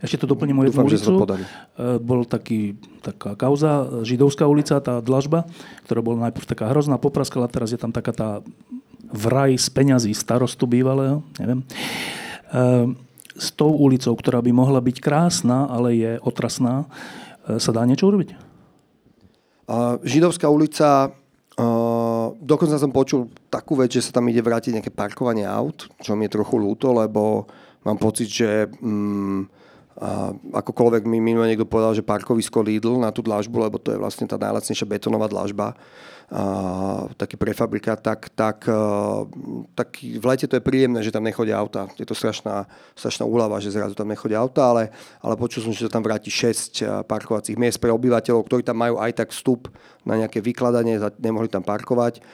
Speaker 1: Ešte to doplním o jednu ulicu. E, bol taký, taká kauza, Židovská ulica, tá dlažba, ktorá bola najprv taká hrozná, popraskala, teraz je tam taká tá vraj z peňazí starostu bývalého, neviem. E, s tou ulicou, ktorá by mohla byť krásna, ale je otrasná, e, sa dá niečo urobiť?
Speaker 2: Židovská ulica, dokonca som počul takú vec, že sa tam ide vrátiť nejaké parkovanie aut, čo mi je trochu ľúto, lebo mám pocit, že a akokoľvek mi minulé niekto povedal, že parkovisko Lidl na tú dlažbu, lebo to je vlastne tá najlacnejšia betónová dlažba, taký prefabrikát, tak, tak, tak v lete to je príjemné, že tam nechodia auta. Je to strašná, strašná úlava, že zrazu tam nechodia auta, ale, ale počul som, že to tam vráti 6 parkovacích miest pre obyvateľov, ktorí tam majú aj tak vstup na nejaké vykladanie, nemohli tam parkovať.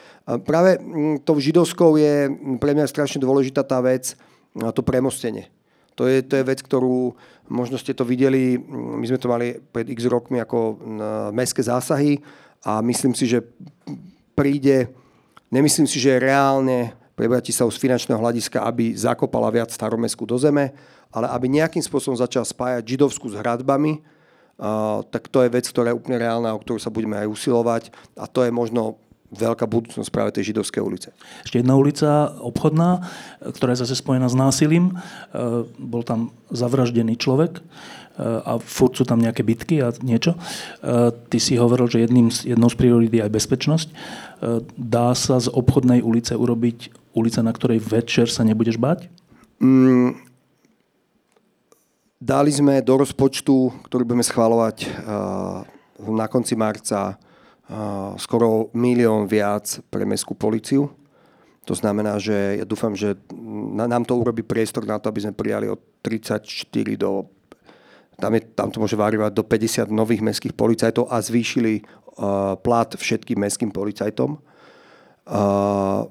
Speaker 2: Práve tou židovskou je pre mňa strašne dôležitá tá vec, to premostenie to je, to je vec, ktorú možno ste to videli, my sme to mali pred x rokmi ako mestské zásahy a myslím si, že príde, nemyslím si, že je reálne pre Bratislavu z finančného hľadiska, aby zakopala viac staromestskú do zeme, ale aby nejakým spôsobom začal spájať židovskú s hradbami, tak to je vec, ktorá je úplne reálna, o ktorú sa budeme aj usilovať a to je možno veľká budúcnosť práve tej židovskej ulice.
Speaker 1: Ešte jedna ulica obchodná, ktorá je zase spojená s násilím. E, bol tam zavraždený človek a furt sú tam nejaké bitky a niečo. E, ty si hovoril, že jedným, jednou z priorít je aj bezpečnosť. Dá sa z obchodnej ulice urobiť ulica, na ktorej večer sa nebudeš bať? Mm,
Speaker 2: dali sme do rozpočtu, ktorý budeme schváľovať na konci marca, skoro milión viac pre mestskú policiu. To znamená, že ja dúfam, že nám to urobí priestor na to, aby sme prijali od 34 do tam, je, tam to môže variovať do 50 nových mestských policajtov a zvýšili uh, plat všetkým mestským policajtom. Uh,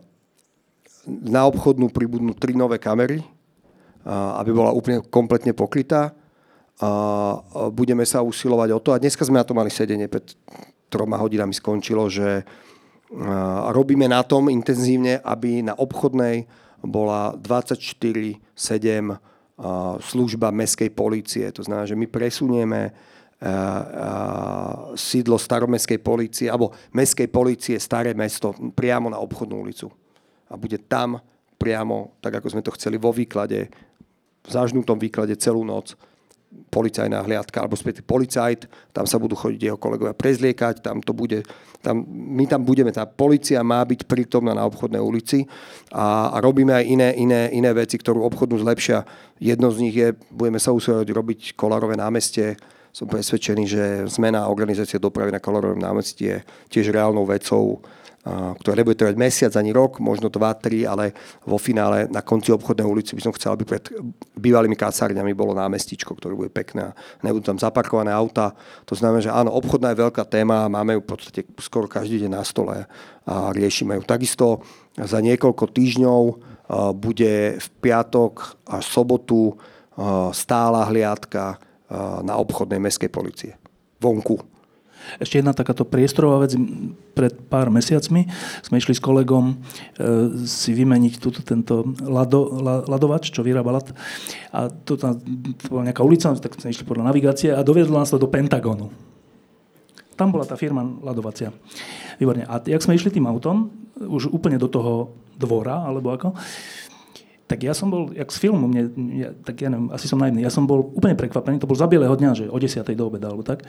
Speaker 2: na obchodnú pribudnú tri nové kamery, uh, aby bola úplne kompletne pokrytá. Budeme sa usilovať o to. A dneska sme na to mali sedenie pred troma hodinami skončilo, že robíme na tom intenzívne, aby na obchodnej bola 24-7 služba mestskej policie. To znamená, že my presunieme sídlo staromestskej policie alebo mestskej policie Staré mesto priamo na obchodnú ulicu. A bude tam priamo, tak ako sme to chceli vo výklade, v zažnutom výklade celú noc policajná hliadka, alebo späť policajt, tam sa budú chodiť jeho kolegovia prezliekať, tam to bude, tam, my tam budeme, tá policia má byť prítomná na obchodnej ulici a, a robíme aj iné, iné, iné veci, ktorú obchodnú zlepšia. Jedno z nich je, budeme sa usilovať robiť kolárové námestie, som presvedčený, že zmena organizácie dopravy na Kolorovom námestí je tiež reálnou vecou, ktoré nebude trvať mesiac ani rok, možno 2-3, ale vo finále na konci obchodnej ulici by som chcel, aby pred bývalými kasárňami bolo námestičko, ktoré bude pekné. Nebudú tam zaparkované auta. To znamená, že áno, obchodná je veľká téma, máme ju v podstate skoro každý deň na stole a riešime ju. Takisto za niekoľko týždňov bude v piatok až sobotu stála hliadka na obchodnej mestskej policie. Vonku
Speaker 1: ešte jedna takáto priestorová vec. Pred pár mesiacmi sme išli s kolegom e, si vymeniť túto, tento lado, la, ladovač, čo vyrába lat. A to tam bola nejaká ulica, tak sme išli podľa navigácie a doviedlo nás to do Pentagonu. Tam bola tá firma ladovacia. Výborne. A jak sme išli tým autom, už úplne do toho dvora, alebo ako, tak ja som bol, jak z filmu, mne, ja, tak ja neviem, asi som naivný, ja som bol úplne prekvapený, to bol za bieleho dňa, že o 10. do obeda, alebo tak.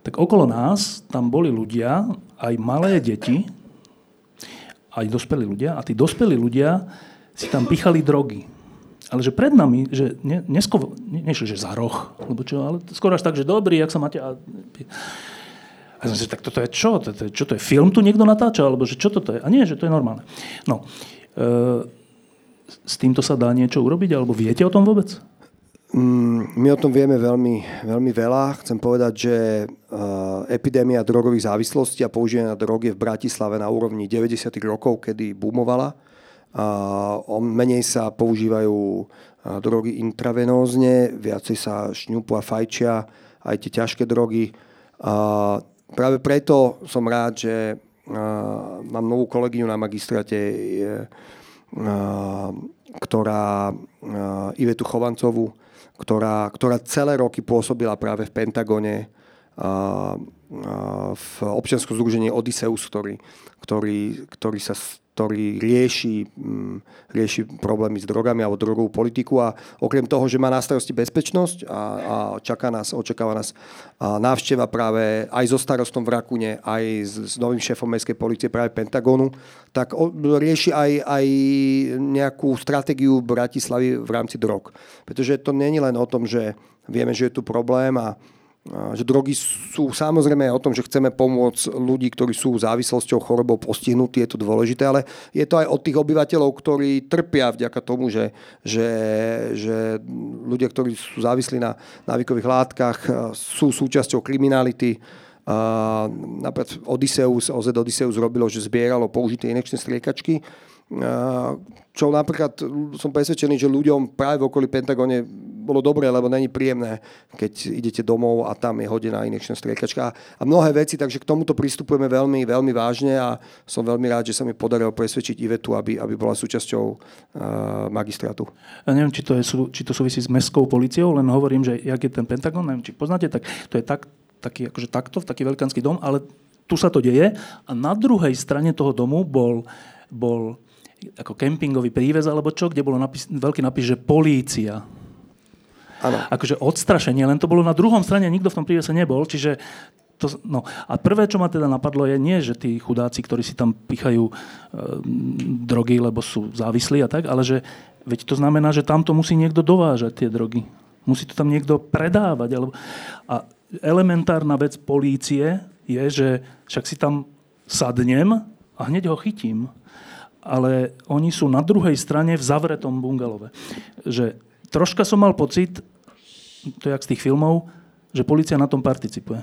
Speaker 1: Tak okolo nás tam boli ľudia, aj malé deti, aj dospelí ľudia, a tí dospelí ľudia si tam pichali drogy. Ale že pred nami, že ne, nesko, ne, nešli, že za roh, alebo čo, ale skoro až tak, že dobrý, jak sa máte... A, a som si, tak toto je čo? To, to, čo to je? Film tu niekto natáča? Alebo že čo toto je? A nie, že to je normálne. No, e, s týmto sa dá niečo urobiť? Alebo viete o tom vôbec?
Speaker 2: Mm, my o tom vieme veľmi, veľmi veľa. Chcem povedať, že uh, epidémia drogových závislostí a používania drog je v Bratislave na úrovni 90. rokov, kedy boomovala. Uh, menej sa používajú uh, drogy intravenózne, viacej sa šňupu a fajčia, aj tie ťažké drogy. Práve preto som rád, že uh, mám novú kolegyňu na magistrate, ktorá Ivetu Chovancovú, ktorá, ktorá celé roky pôsobila práve v Pentagone v občianskom združení Odysseus, ktorý, ktorý, ktorý sa ktorý rieši, mm, rieši problémy s drogami alebo drogovú politiku a okrem toho, že má na starosti bezpečnosť a, a čaká nás, očakáva nás návšteva práve aj so starostom v Rakune, aj s, s novým šéfom mestskej policie práve Pentagonu, tak rieši aj, aj nejakú stratégiu Bratislavy v rámci drog. Pretože to není len o tom, že vieme, že je tu problém a že drogy sú samozrejme o tom, že chceme pomôcť ľudí, ktorí sú závislosťou chorobou postihnutí, je to dôležité, ale je to aj od tých obyvateľov, ktorí trpia vďaka tomu, že, že, že ľudia, ktorí sú závislí na návykových látkach, sú súčasťou kriminality. napríklad Odysseus, OZ Odysseus robilo, že zbieralo použité inekčné striekačky čo napríklad som presvedčený, že ľuďom práve v okolí Pentagóne bolo dobré, lebo není príjemné, keď idete domov a tam je hodená inekčná striekačka a mnohé veci, takže k tomuto pristupujeme veľmi, veľmi vážne a som veľmi rád, že sa mi podarilo presvedčiť Ivetu, aby, aby bola súčasťou uh, magistrátu.
Speaker 1: Ja neviem, či to, je, či to súvisí s mestskou policiou, len hovorím, že jak je ten Pentagon, neviem, či poznáte, tak to je tak, taký, akože takto, taký veľkánsky dom, ale tu sa to deje a na druhej strane toho domu bol, bol ako kempingový prívez alebo čo, kde bolo napis, veľký napis, že polícia. Ano. Akože odstrašenie, len to bolo na druhom strane, nikto v tom prívese nebol, čiže to, no. A prvé, čo ma teda napadlo, je nie, že tí chudáci, ktorí si tam pichajú e, drogy, lebo sú závislí a tak, ale že veď to znamená, že tam to musí niekto dovážať, tie drogy. Musí to tam niekto predávať. Alebo... A elementárna vec polície je, že však si tam sadnem a hneď ho chytím ale oni sú na druhej strane v zavretom bungalove. Že troška som mal pocit, to je jak z tých filmov, že policia na tom participuje.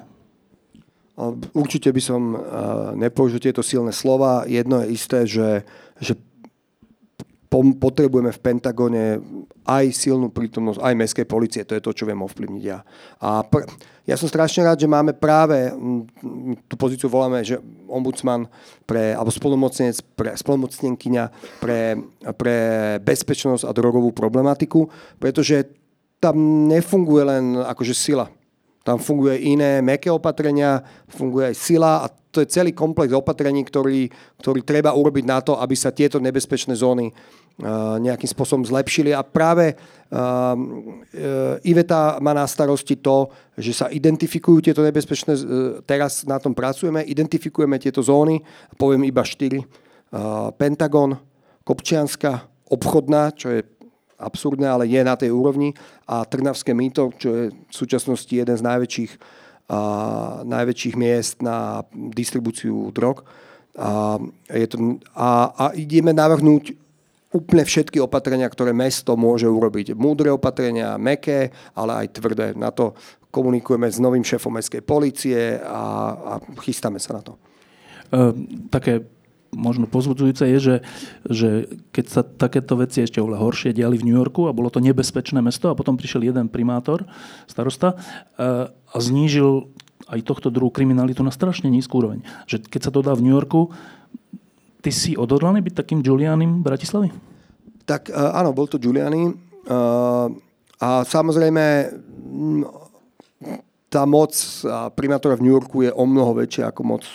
Speaker 2: Určite by som nepoužil tieto silné slova. Jedno je isté, že, že potrebujeme v Pentagone aj silnú prítomnosť, aj mestskej policie. To je to, čo viem ovplyvniť ja. A pr- ja som strašne rád, že máme práve, tú pozíciu voláme, že ombudsman pre, alebo spolumocnenec pre, spolumocnenkyňa pre, pre bezpečnosť a drogovú problematiku, pretože tam nefunguje len akože sila. Tam funguje iné meké opatrenia, funguje aj sila a to je celý komplex opatrení, ktorý, ktorý treba urobiť na to, aby sa tieto nebezpečné zóny uh, nejakým spôsobom zlepšili. A práve uh, Iveta má na starosti to, že sa identifikujú tieto nebezpečné, teraz na tom pracujeme, identifikujeme tieto zóny, poviem iba štyri. Pentagon, Kopčianska, obchodná, čo je absurdné, ale je na tej úrovni. A Trnavské mýto, čo je v súčasnosti jeden z najväčších, a, najväčších miest na distribúciu drog. A, je to, a, a ideme navrhnúť úplne všetky opatrenia, ktoré mesto môže urobiť. Múdre opatrenia, meké, ale aj tvrdé. Na to komunikujeme s novým šéfom mestskej policie a, a chystáme sa na to.
Speaker 1: E, také možno pozbudzujúce je, že, že keď sa takéto veci ešte oveľa horšie diali v New Yorku a bolo to nebezpečné mesto a potom prišiel jeden primátor, starosta a, a znížil aj tohto druhu kriminalitu na strašne nízku úroveň. Že keď sa to dá v New Yorku, ty si odhodlaný byť takým Giulianim Bratislavy?
Speaker 2: Tak áno, bol to Giuliani. A samozrejme tá moc primátora v New Yorku je o mnoho väčšia ako moc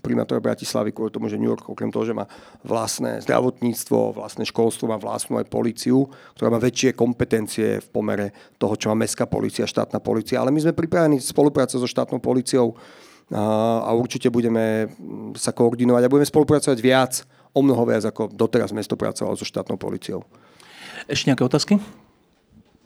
Speaker 2: primátora Bratislavy, kvôli tomu, že New York, okrem toho, že má vlastné zdravotníctvo, vlastné školstvo, má vlastnú aj policiu, ktorá má väčšie kompetencie v pomere toho, čo má mestská policia, štátna policia. Ale my sme pripravení spolupracovať so štátnou policiou a určite budeme sa koordinovať a budeme spolupracovať viac, o mnoho viac, ako doteraz mesto pracovalo so štátnou policiou.
Speaker 1: Ešte nejaké otázky?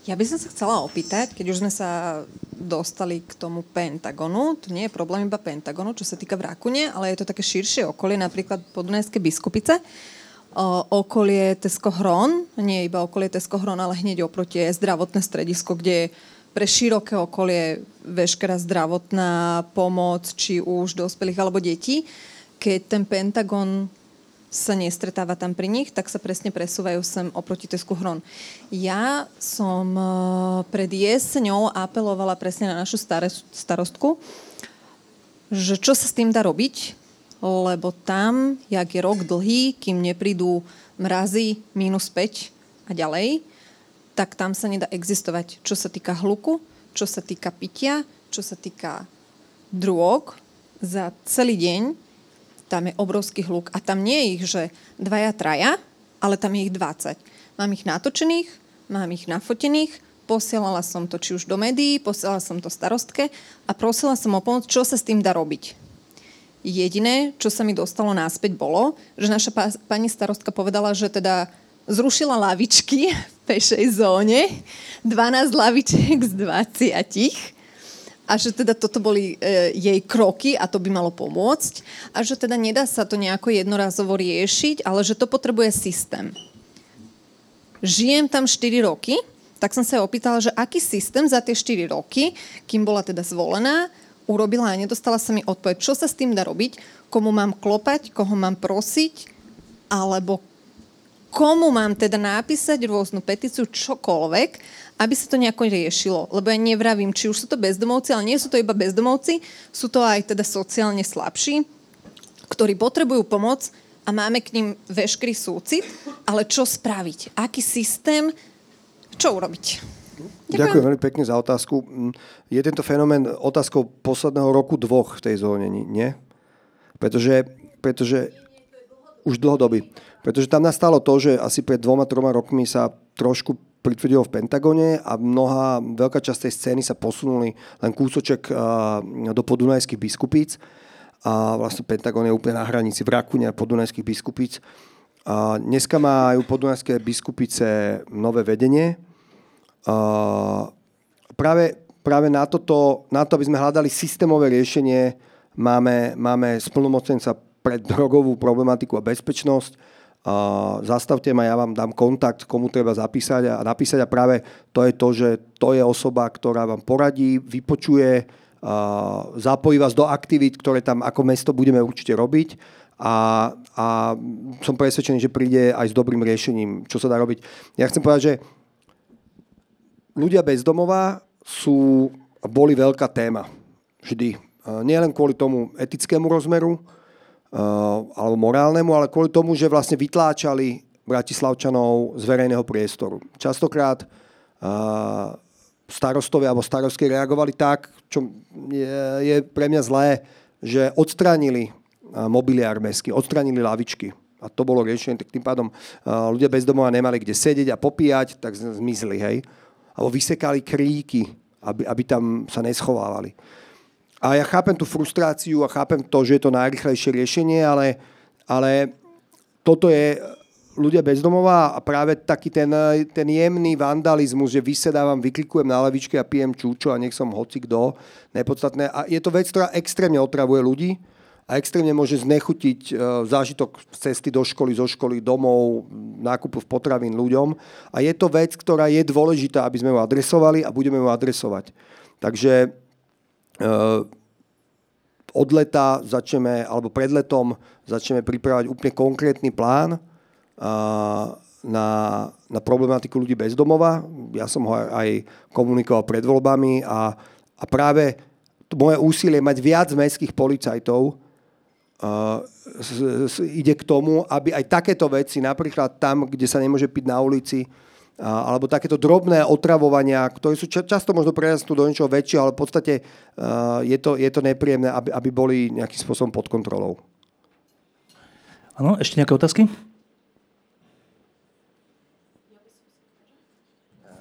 Speaker 7: Ja by som sa chcela opýtať, keď už sme sa dostali k tomu Pentagonu, to nie je problém iba Pentagonu, čo sa týka v Rakune, ale je to také širšie okolie, napríklad Podunajské biskupice, okolie Tesko Hron, nie iba okolie Tesko Hron, ale hneď oproti je zdravotné stredisko, kde je pre široké okolie veškerá zdravotná pomoc, či už dospelých alebo detí. Keď ten Pentagon sa nestretáva tam pri nich, tak sa presne presúvajú sem oproti Tesku Hron. Ja som e, pred jeseňou apelovala presne na našu starostku, že čo sa s tým dá robiť, lebo tam, jak je rok dlhý, kým neprídu mrazy minus 5 a ďalej, tak tam sa nedá existovať. Čo sa týka hluku, čo sa týka pitia, čo sa týka drog, za celý deň tam je obrovský hluk. A tam nie je ich, že dvaja, traja, ale tam je ich 20. Mám ich natočených, mám ich nafotených, posielala som to či už do médií, posielala som to starostke a prosila som o pomoc, čo sa s tým dá robiť. Jediné, čo sa mi dostalo náspäť, bolo, že naša pani starostka povedala, že teda zrušila lavičky v pešej zóne, 12 lavičiek z 20 a že teda toto boli e, jej kroky a to by malo pomôcť a že teda nedá sa to nejako jednorazovo riešiť, ale že to potrebuje systém. Žijem tam 4 roky, tak som sa opýtala, že aký systém za tie 4 roky, kým bola teda zvolená, urobila a nedostala sa mi odpoveď, čo sa s tým dá robiť, komu mám klopať, koho mám prosiť, alebo komu mám teda napísať rôznu petíciu, čokoľvek, aby sa to nejako riešilo. Lebo ja nevravím, či už sú to bezdomovci, ale nie sú to iba bezdomovci, sú to aj teda sociálne slabší, ktorí potrebujú pomoc a máme k ním veškerý súcit, ale čo spraviť? Aký systém? Čo urobiť?
Speaker 2: Ďakujem. Ďakujem veľmi pekne za otázku. Mm, je tento fenomén otázkou posledného roku dvoch v tej zóne, nie? Pretože, pretože už dlhodoby. Pretože tam nastalo to, že asi pred dvoma, troma rokmi sa trošku pritvrdilo v Pentagone a mnoha, veľká časť tej scény sa posunuli len kúsoček do podunajských biskupíc a vlastne Pentagon je úplne na hranici v Rakune a podunajských biskupíc. A dneska majú podunajské biskupice nové vedenie. A práve, práve na, toto, na to, aby sme hľadali systémové riešenie, máme, máme splnomocnenca pre drogovú problematiku a bezpečnosť, zastavte ma, ja vám dám kontakt, komu treba zapísať a napísať a práve to je to, že to je osoba, ktorá vám poradí, vypočuje, zapojí vás do aktivít, ktoré tam ako mesto budeme určite robiť a, a som presvedčený, že príde aj s dobrým riešením, čo sa dá robiť. Ja chcem povedať, že ľudia bez domova sú, boli veľká téma. Vždy. Nie len kvôli tomu etickému rozmeru, alebo morálnemu, ale kvôli tomu, že vlastne vytláčali Bratislavčanov z verejného priestoru. Častokrát uh, starostovia alebo starostky reagovali tak, čo je, je pre mňa zlé, že odstránili uh, mobiliár mestský, odstránili lavičky. A to bolo riešenie, tak tým pádom ľudia bez domova nemali kde sedieť a popíjať, tak zmizli, hej. Alebo vysekali kríky, aby, aby tam sa neschovávali. A ja chápem tú frustráciu a chápem to, že je to najrychlejšie riešenie, ale, ale toto je ľudia bezdomová a práve taký ten, ten jemný vandalizmus, že vysedávam, vyklikujem na lavičke a pijem čúčo a nech som hoci kto, nepodstatné. A je to vec, ktorá extrémne otravuje ľudí a extrémne môže znechutiť e, zážitok cesty do školy, zo školy, domov, nákupu v potravín ľuďom. A je to vec, ktorá je dôležitá, aby sme ju adresovali a budeme ju adresovať. Takže od leta začneme, alebo pred letom začneme pripravať úplne konkrétny plán, na, na problematiku ľudí bez domova. Ja som ho aj komunikoval pred voľbami a, a práve moje úsilie mať viac mestských policajtov uh, s, s, ide k tomu, aby aj takéto veci, napríklad tam, kde sa nemôže piť na ulici, alebo takéto drobné otravovania, ktoré sú ča, často možno prerastú do niečoho väčšieho, ale v podstate uh, je, to, je to nepríjemné, aby, aby boli nejakým spôsobom pod kontrolou.
Speaker 1: Áno, ešte nejaké otázky?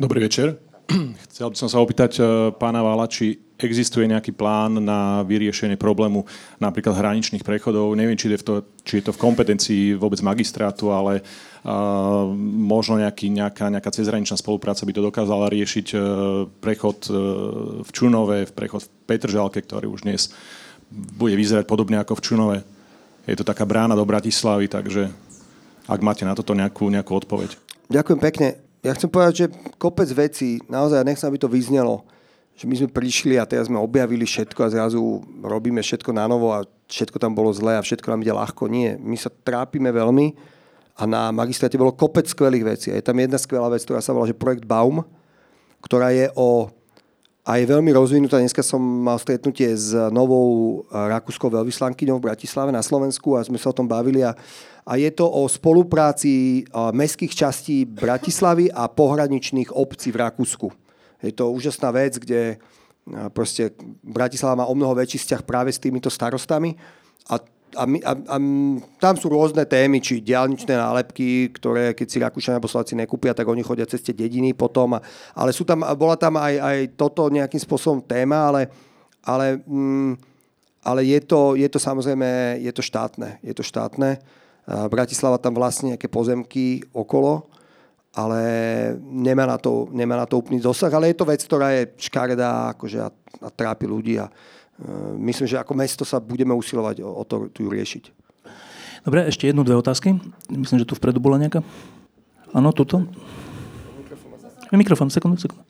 Speaker 8: Dobrý večer. Chcel by som sa opýtať eh, pána Vala, či existuje nejaký plán na vyriešenie problému napríklad hraničných prechodov. Neviem, či je, to, či je to v kompetencii vôbec magistrátu, ale uh, možno nejaký, nejaká, nejaká cezhraničná spolupráca by to dokázala riešiť uh, prechod uh, v Čunove, v prechod v Petržalke, ktorý už dnes bude vyzerať podobne ako v Čunove. Je to taká brána do Bratislavy, takže ak máte na toto nejakú, nejakú odpoveď.
Speaker 2: Ďakujem pekne ja chcem povedať, že kopec vecí, naozaj, nechcem, aby to vyznelo, že my sme prišli a teraz sme objavili všetko a zrazu robíme všetko na novo a všetko tam bolo zlé a všetko nám ide ľahko. Nie, my sa trápime veľmi a na magistráte bolo kopec skvelých vecí. A je tam jedna skvelá vec, ktorá sa volá, že projekt Baum, ktorá je o a je veľmi rozvinutá. Dneska som mal stretnutie s novou rakúskou veľvyslankyňou v Bratislave na Slovensku a sme sa o tom bavili a a je to o spolupráci mestských častí Bratislavy a pohraničných obcí v Rakúsku. Je to úžasná vec, kde proste Bratislava má o mnoho väčší vzťah práve s týmito starostami a a, my, a, a tam sú rôzne témy, či diálničné nálepky, ktoré keď si Rakúšania alebo nekúpia, tak oni chodia cez tie dediny potom. A, ale sú tam, bola tam aj, aj toto nejakým spôsobom téma, ale, ale, mm, ale je, to, je to samozrejme je to štátne. Je to štátne. Bratislava tam vlastne nejaké pozemky okolo, ale nemá na to, nemá na to úplný dosah, ale je to vec, ktorá je škaredá akože a, a trápi ľudí a uh, myslím, že ako mesto sa budeme usilovať o, o to tu riešiť.
Speaker 1: Dobre, ešte jednu, dve otázky. Myslím, že tu vpredu bola nejaká. Áno, tuto. Mikrofón, sekundu, sekundu.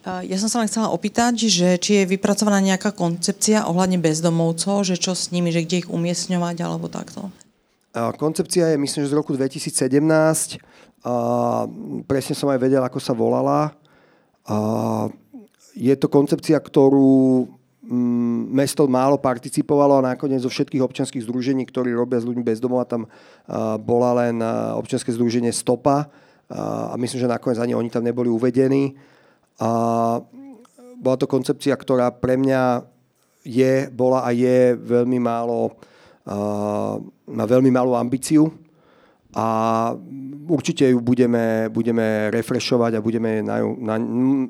Speaker 9: Ja som sa len chcela opýtať, že či je vypracovaná nejaká koncepcia ohľadne bezdomovcov, že čo s nimi, že kde ich umiestňovať alebo takto.
Speaker 2: Koncepcia je, myslím, že z roku 2017. A presne som aj vedel, ako sa volala. Je to koncepcia, ktorú mm, mesto málo participovalo a nakoniec zo všetkých občianských združení, ktorí robia s ľuďmi bez domova, tam bola len občianske združenie Stopa a myslím, že nakoniec ani oni tam neboli uvedení. A bola to koncepcia, ktorá pre mňa je, bola a je veľmi málo má veľmi malú ambíciu a určite ju budeme, budeme refreshovať a budeme na, ju, na,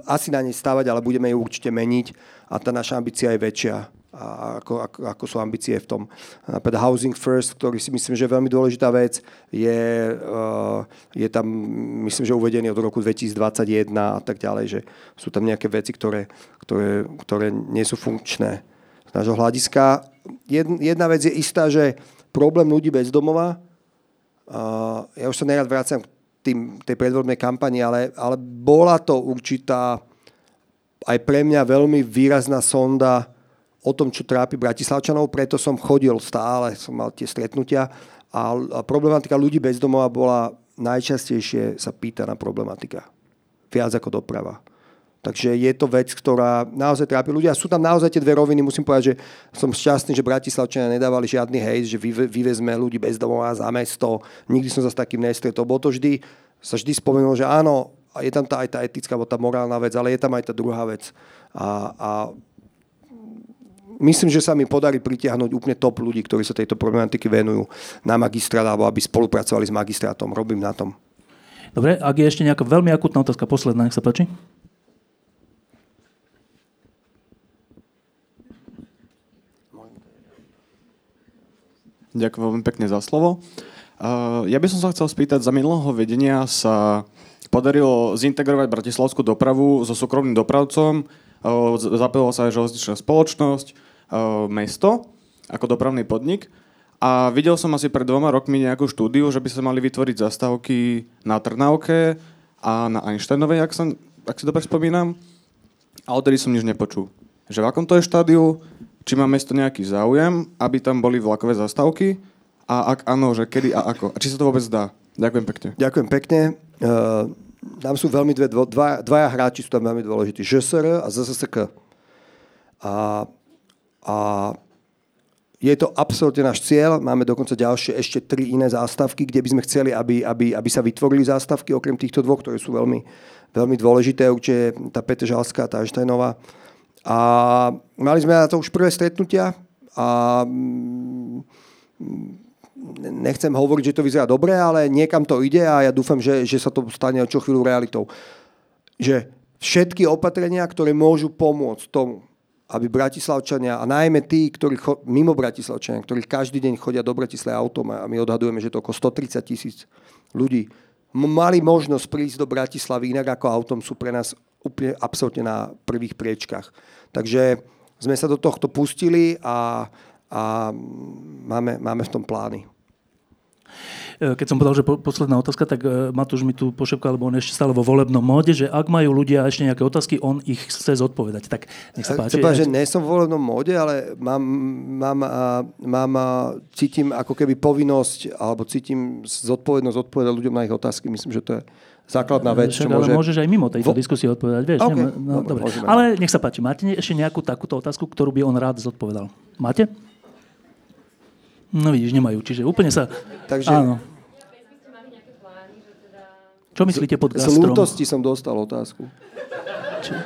Speaker 2: asi na nej stavať, ale budeme ju určite meniť a tá naša ambícia je väčšia a ako, ako, ako sú ambície v tom. Napríklad Housing First, ktorý si myslím, že je veľmi dôležitá vec, je, uh, je tam, myslím, že uvedený od roku 2021 a tak ďalej, že sú tam nejaké veci, ktoré, ktoré, ktoré nie sú funkčné z nášho hľadiska. Jedna vec je istá, že problém ľudí bez domova, ja už sa nerad vracam k tým, tej predvodnej kampani, ale, ale bola to určitá aj pre mňa veľmi výrazná sonda o tom, čo trápi Bratislavčanov, preto som chodil stále, som mal tie stretnutia a, problematika ľudí bez domova bola najčastejšie sa pýtaná problematika. Viac ako doprava. Takže je to vec, ktorá naozaj trápi ľudia. Sú tam naozaj tie dve roviny. Musím povedať, že som šťastný, že Bratislavčania nedávali žiadny hejt, že vyvezme ľudí bez domova za mesto. Nikdy som sa s takým nestretol. Bolo to vždy, sa vždy spomenul, že áno, je tam tá, aj tá etická, alebo tá morálna vec, ale je tam aj tá druhá vec. A, a myslím, že sa mi podarí pritiahnuť úplne top ľudí, ktorí sa tejto problematiky venujú na magistrát, alebo aby spolupracovali s magistrátom. Robím na tom.
Speaker 1: Dobre, ak je ešte nejaká veľmi akutná otázka, posledná, nech sa páči.
Speaker 10: Ďakujem veľmi pekne za slovo. Uh, ja by som sa chcel spýtať, za minulého vedenia sa podarilo zintegrovať bratislavskú dopravu so súkromným dopravcom, uh, zapojila sa aj železničná spoločnosť, uh, mesto ako dopravný podnik. A videl som asi pred dvoma rokmi nejakú štúdiu, že by sa mali vytvoriť zastávky na Trnavke a na Einsteinovej, ak, som, ak si dobre spomínam. A odtedy som nič nepočul. Že v akom to je štádiu, či má mesto nejaký záujem, aby tam boli vlakové zastávky a ak áno, že kedy a ako. A či sa to vôbec dá? Ďakujem pekne.
Speaker 2: Ďakujem pekne. Uh, tam sú veľmi dve, dva, dvaja hráči sú tam veľmi dôležití. ŽSR a ZSSK. A, a je to absolútne náš cieľ. Máme dokonca ďalšie ešte tri iné zástavky, kde by sme chceli, aby, aby, aby sa vytvorili zástavky, okrem týchto dvoch, ktoré sú veľmi, veľmi dôležité. Určite tá Petržalská, tá Einsteinová. A mali sme na to už prvé stretnutia a mm, nechcem hovoriť, že to vyzerá dobre, ale niekam to ide a ja dúfam, že, že sa to stane čo chvíľu realitou. Že všetky opatrenia, ktoré môžu pomôcť tomu, aby Bratislavčania, a najmä tí, ktorí cho, mimo Bratislavčania, ktorí každý deň chodia do Bratislavy autom, a my odhadujeme, že to okolo 130 tisíc ľudí, mali možnosť prísť do Bratislavy inak ako autom, sú pre nás úplne absolútne na prvých priečkách. Takže sme sa do tohto pustili a a máme, máme v tom plány.
Speaker 1: E, keď som povedal, že posledná otázka, tak e, Matúš mi tu pošepkal, lebo on ešte stále vo volebnom móde, že ak majú ľudia ešte nejaké otázky, on ich chce zodpovedať. Tak nech sa páči.
Speaker 2: Chcem povedať, že nie som vo volebnom móde, ale mám, mám, mám, cítim ako keby povinnosť, alebo cítim zodpovednosť odpovedať ľuďom na ich otázky. Myslím, že to je základná vec.
Speaker 1: Však, môže... ale môžeš aj mimo tejto Vo... diskusie odpovedať. Vieš, okay. no, dobre. dobre. Ale nech sa páči, máte ešte nejakú takúto otázku, ktorú by on rád zodpovedal? Máte? No vidíš, nemajú. Čiže úplne sa...
Speaker 2: Takže...
Speaker 1: Áno. Čo myslíte pod gastrom?
Speaker 2: Z lútosti som dostal otázku.
Speaker 1: Čo?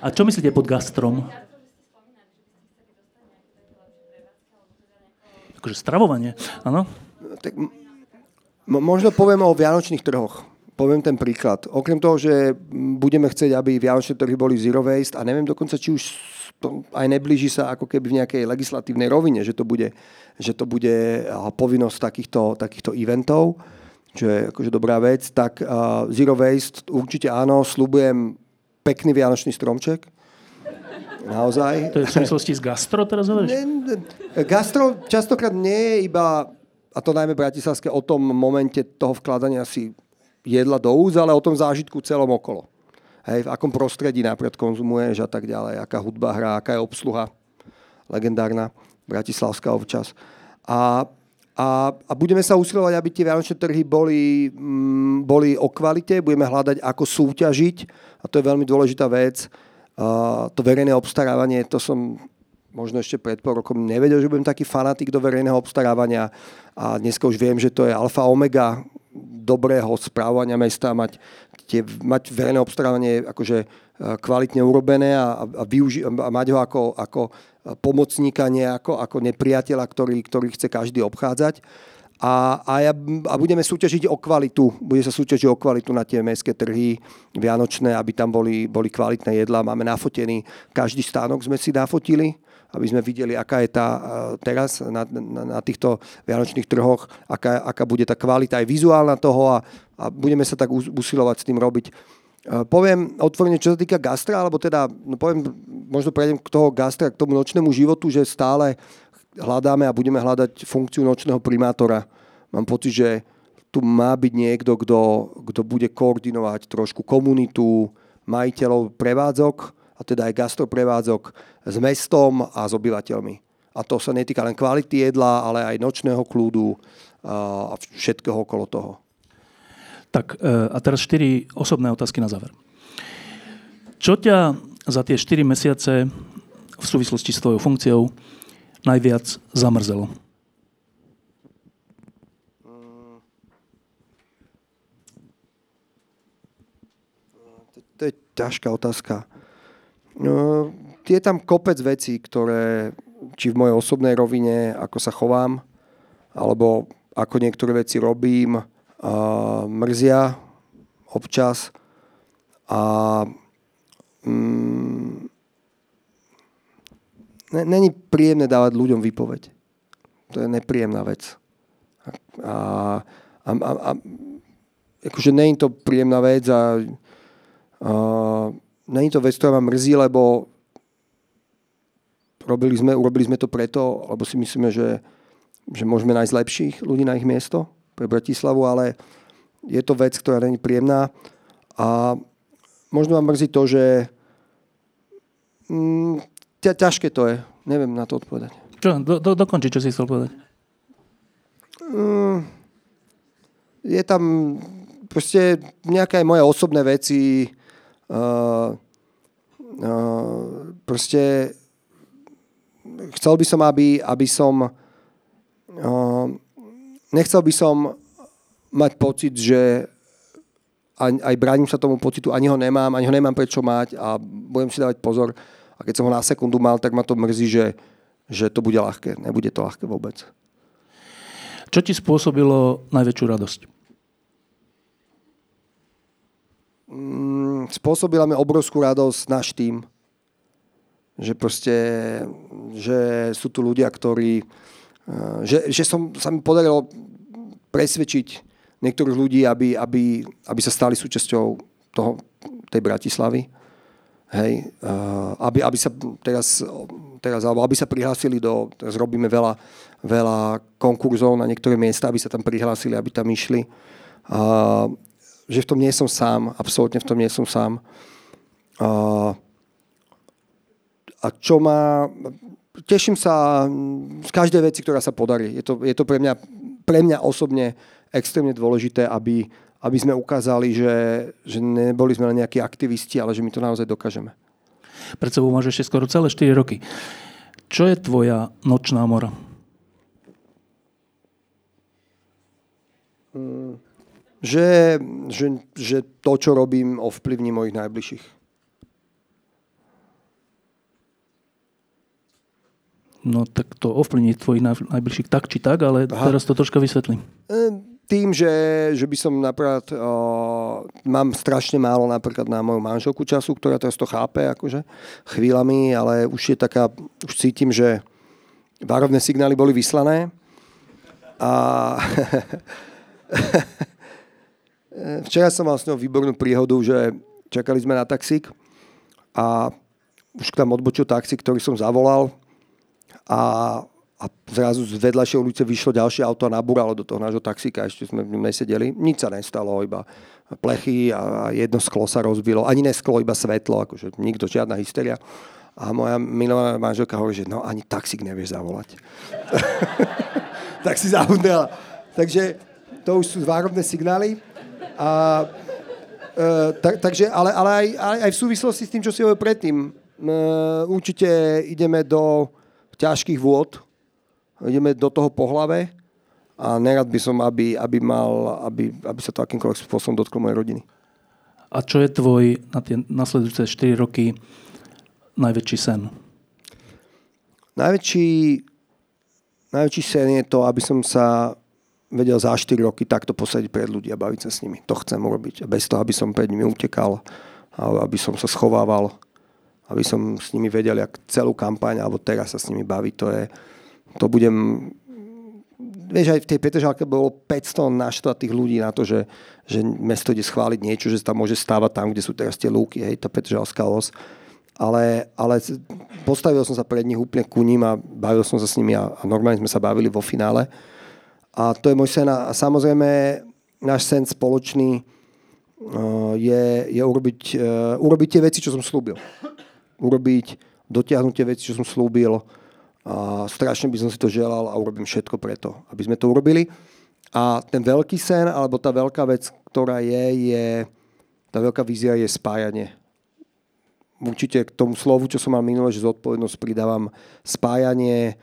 Speaker 1: A čo myslíte pod gastrom? Akože stravovanie, áno?
Speaker 2: Tak, m- možno poviem o vianočných trhoch poviem ten príklad. Okrem toho, že budeme chcieť, aby vianočné trhy boli zero waste a neviem dokonca, či už to aj neblíži sa ako keby v nejakej legislatívnej rovine, že to bude, že to bude povinnosť takýchto, takýchto eventov, čo je akože dobrá vec, tak uh, zero waste určite áno, slubujem pekný vianočný stromček. Naozaj.
Speaker 1: To je v súvislosti s gastro teraz hovoríš?
Speaker 2: Gastro častokrát nie je iba, a to najmä bratislavské, o tom momente toho vkladania si jedla do úz, ale o tom zážitku celom okolo. Hej, v akom prostredí napríklad konzumuješ a tak ďalej, aká hudba hrá, aká je obsluha legendárna, bratislavská občas. A, a, a budeme sa usilovať, aby tie vianočné trhy boli, mm, boli o kvalite, budeme hľadať, ako súťažiť, a to je veľmi dôležitá vec. A to verejné obstarávanie, to som možno ešte pred pol rokom nevedel, že budem taký fanatik do verejného obstarávania a dneska už viem, že to je alfa omega dobrého správania mesta, mať, tie, mať verejné obstarávanie akože e, kvalitne urobené a, a, využi- a mať ho ako, ako pomocníka, nie ako, ako nepriateľa, ktorý, ktorý chce každý obchádzať. A, a, ja, a budeme súťažiť o kvalitu. Bude sa súťažiť o kvalitu na tie mestské trhy vianočné, aby tam boli, boli kvalitné jedlá. Máme nafotený, každý stánok sme si nafotili aby sme videli, aká je tá teraz na, na, na týchto vianočných trhoch, aká, aká bude tá kvalita aj vizuálna toho a, a budeme sa tak usilovať s tým robiť. Poviem otvorene, čo sa týka gastra, alebo teda, no poviem, možno prejdem k toho gastra, k tomu nočnému životu, že stále hľadáme a budeme hľadať funkciu nočného primátora. Mám pocit, že tu má byť niekto, kto, kto bude koordinovať trošku komunitu, majiteľov prevádzok, a teda aj gastroprevádzok s mestom a s obyvateľmi. A to sa netýka len kvality jedla, ale aj nočného kľúdu a všetkého okolo toho.
Speaker 1: Tak e, a teraz štyri osobné otázky na záver. Čo ťa za tie 4 mesiace v súvislosti s tvojou funkciou najviac zamrzelo?
Speaker 2: To je ťažká otázka. No, je tam kopec vecí, ktoré či v mojej osobnej rovine, ako sa chovám, alebo ako niektoré veci robím, mrzia občas a mm, není príjemné dávať ľuďom výpoveď. To je nepríjemná vec. A, a, a, a akože je to príjemná vec a, a je to vec, ktorá ma mrzí, lebo robili sme, urobili sme to preto, lebo si myslíme, že, že môžeme nájsť lepších ľudí na ich miesto pre Bratislavu, ale je to vec, ktorá není príjemná a možno vám mrzí to, že mm, ťažké to je. Neviem na to odpovedať.
Speaker 1: Čo? Do, do, dokonči, čo si chcel povedať.
Speaker 2: Mm, je tam proste nejaké moje osobné veci, uh, uh, proste chcel by som, aby, aby som uh, nechcel by som mať pocit, že aj, aj bránim sa tomu pocitu, ani ho nemám, ani ho nemám prečo mať a budem si dávať pozor. A keď som ho na sekundu mal, tak ma to mrzí, že, že to bude ľahké. Nebude to ľahké vôbec.
Speaker 1: Čo ti spôsobilo najväčšiu radosť?
Speaker 2: Mm, spôsobila mi obrovskú radosť náš tým. Že proste, že sú tu ľudia, ktorí, eh, že, že som, sa mi podarilo presvedčiť niektorých ľudí, aby, aby, aby sa stali súčasťou toho, tej Bratislavy. Hej, uh, aby, aby sa teraz, teraz, alebo aby sa prihlásili do, teraz robíme veľa, veľa konkurzov na niektoré miesta, aby sa tam prihlásili, aby tam išli. Že v tom nie som sám, absolútne v tom nie som sám. Uh, a čo má... Teším sa z každej veci, ktorá sa podarí. Je to, je to pre, mňa, pre mňa osobne extrémne dôležité, aby, aby sme ukázali, že, že neboli sme len nejakí aktivisti, ale že my to naozaj dokážeme.
Speaker 1: Pred sebou máš ešte skoro celé 4 roky. Čo je tvoja nočná mora?
Speaker 2: Hmm že, že, že to, čo robím, ovplyvní mojich najbližších.
Speaker 1: No tak to ovplyvní tvojich najbližších tak či tak, ale Aha. teraz to troška vysvetlím.
Speaker 2: E, tým, že, že by som napríklad, uh, mám strašne málo napríklad na moju manželku času, ktorá teraz to chápe akože chvíľami, ale už je taká, už cítim, že varovné signály boli vyslané a včera som mal s ňou výbornú príhodu, že čakali sme na taxík a už tam odbočil taxík, ktorý som zavolal a, a zrazu z vedľajšej ulice vyšlo ďalšie auto a nabúralo do toho nášho taxíka. Ešte sme v ňom nesedeli. Nič sa nestalo, iba plechy a jedno sklo sa rozbilo. Ani nesklo, iba svetlo, akože nikto, žiadna hysteria. A moja milovaná manželka hovorí, že no ani taxík nevieš zavolať. tak si zabudnela. Takže to už sú várovné signály. A, e, tak, takže, ale, ale aj, aj, aj v súvislosti s tým, čo si hovoril predtým, e, určite ideme do ťažkých vôd, ideme do toho pohlave a nerad by som, aby, aby, mal, aby, aby sa to akýmkoľvek spôsobom dotklo mojej rodiny.
Speaker 1: A čo je tvoj na tie nasledujúce 4 roky najväčší sen?
Speaker 2: Najväčší, najväčší sen je to, aby som sa vedel za 4 roky takto posadiť pred ľudí a baviť sa s nimi. To chcem urobiť. Bez toho, aby som pred nimi utekal, aby som sa schovával, aby som s nimi vedel, jak celú kampaň, alebo teraz sa s nimi baviť. To, je, to budem... Vieš, aj v tej Petržalke bolo 500 naštvatých ľudí na to, že, že mesto ide schváliť niečo, že sa tam môže stávať tam, kde sú teraz tie lúky, hej, tá Petržalská los. Ale, ale postavil som sa pred nich úplne ku ním a bavil som sa s nimi a, a normálne sme sa bavili vo finále. A to je môj sen. A samozrejme, náš sen spoločný uh, je, je urobiť, uh, urobiť tie veci, čo som slúbil. Urobiť, dotiahnuť tie veci, čo som slúbil. A strašne by som si to želal a urobím všetko preto, aby sme to urobili. A ten veľký sen, alebo tá veľká vec, ktorá je, je tá veľká vízia je spájanie. Určite k tomu slovu, čo som mal minule, že zodpovednosť pridávam spájanie,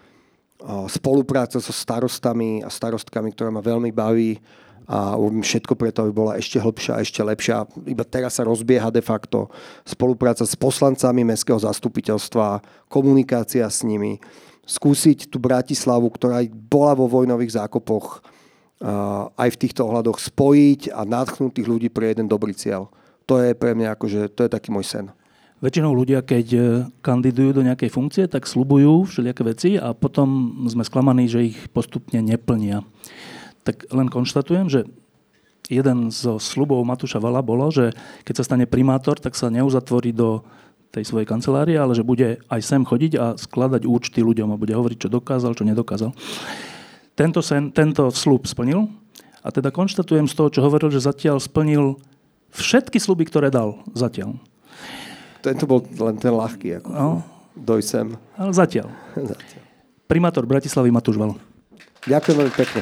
Speaker 2: spolupráca so starostami a starostkami, ktorá ma veľmi baví a urobím všetko preto, aby bola ešte hlbšia a ešte lepšia. Iba teraz sa rozbieha de facto spolupráca s poslancami mestského zastupiteľstva, komunikácia s nimi, skúsiť tú Bratislavu, ktorá bola vo vojnových zákopoch, aj v týchto ohľadoch spojiť a nadchnúť tých ľudí pre jeden dobrý cieľ. To je pre mňa akože, to je taký môj sen.
Speaker 1: Väčšinou ľudia, keď e, kandidujú do nejakej funkcie, tak slubujú všelijaké veci a potom sme sklamaní, že ich postupne neplnia. tak len konštatujem, že jeden zo slubov Matúša Vala bolo, že keď sa stane primátor, tak sa neuzatvorí do tej svojej kancelárie, ale že bude aj sem chodiť a skladať účty ľuďom a bude hovoriť, čo dokázal, čo nedokázal. Tento, sen, tento slub splnil a teda konštatujem z toho, čo hovoril, že zatiaľ splnil všetky sluby, ktoré dal zatiaľ.
Speaker 2: Tento bol len ten ľahký. Ako no. Doj sem.
Speaker 1: Ale zatiaľ. zatiaľ. Primátor Bratislavy Matúš Val.
Speaker 2: Ďakujem veľmi pekne.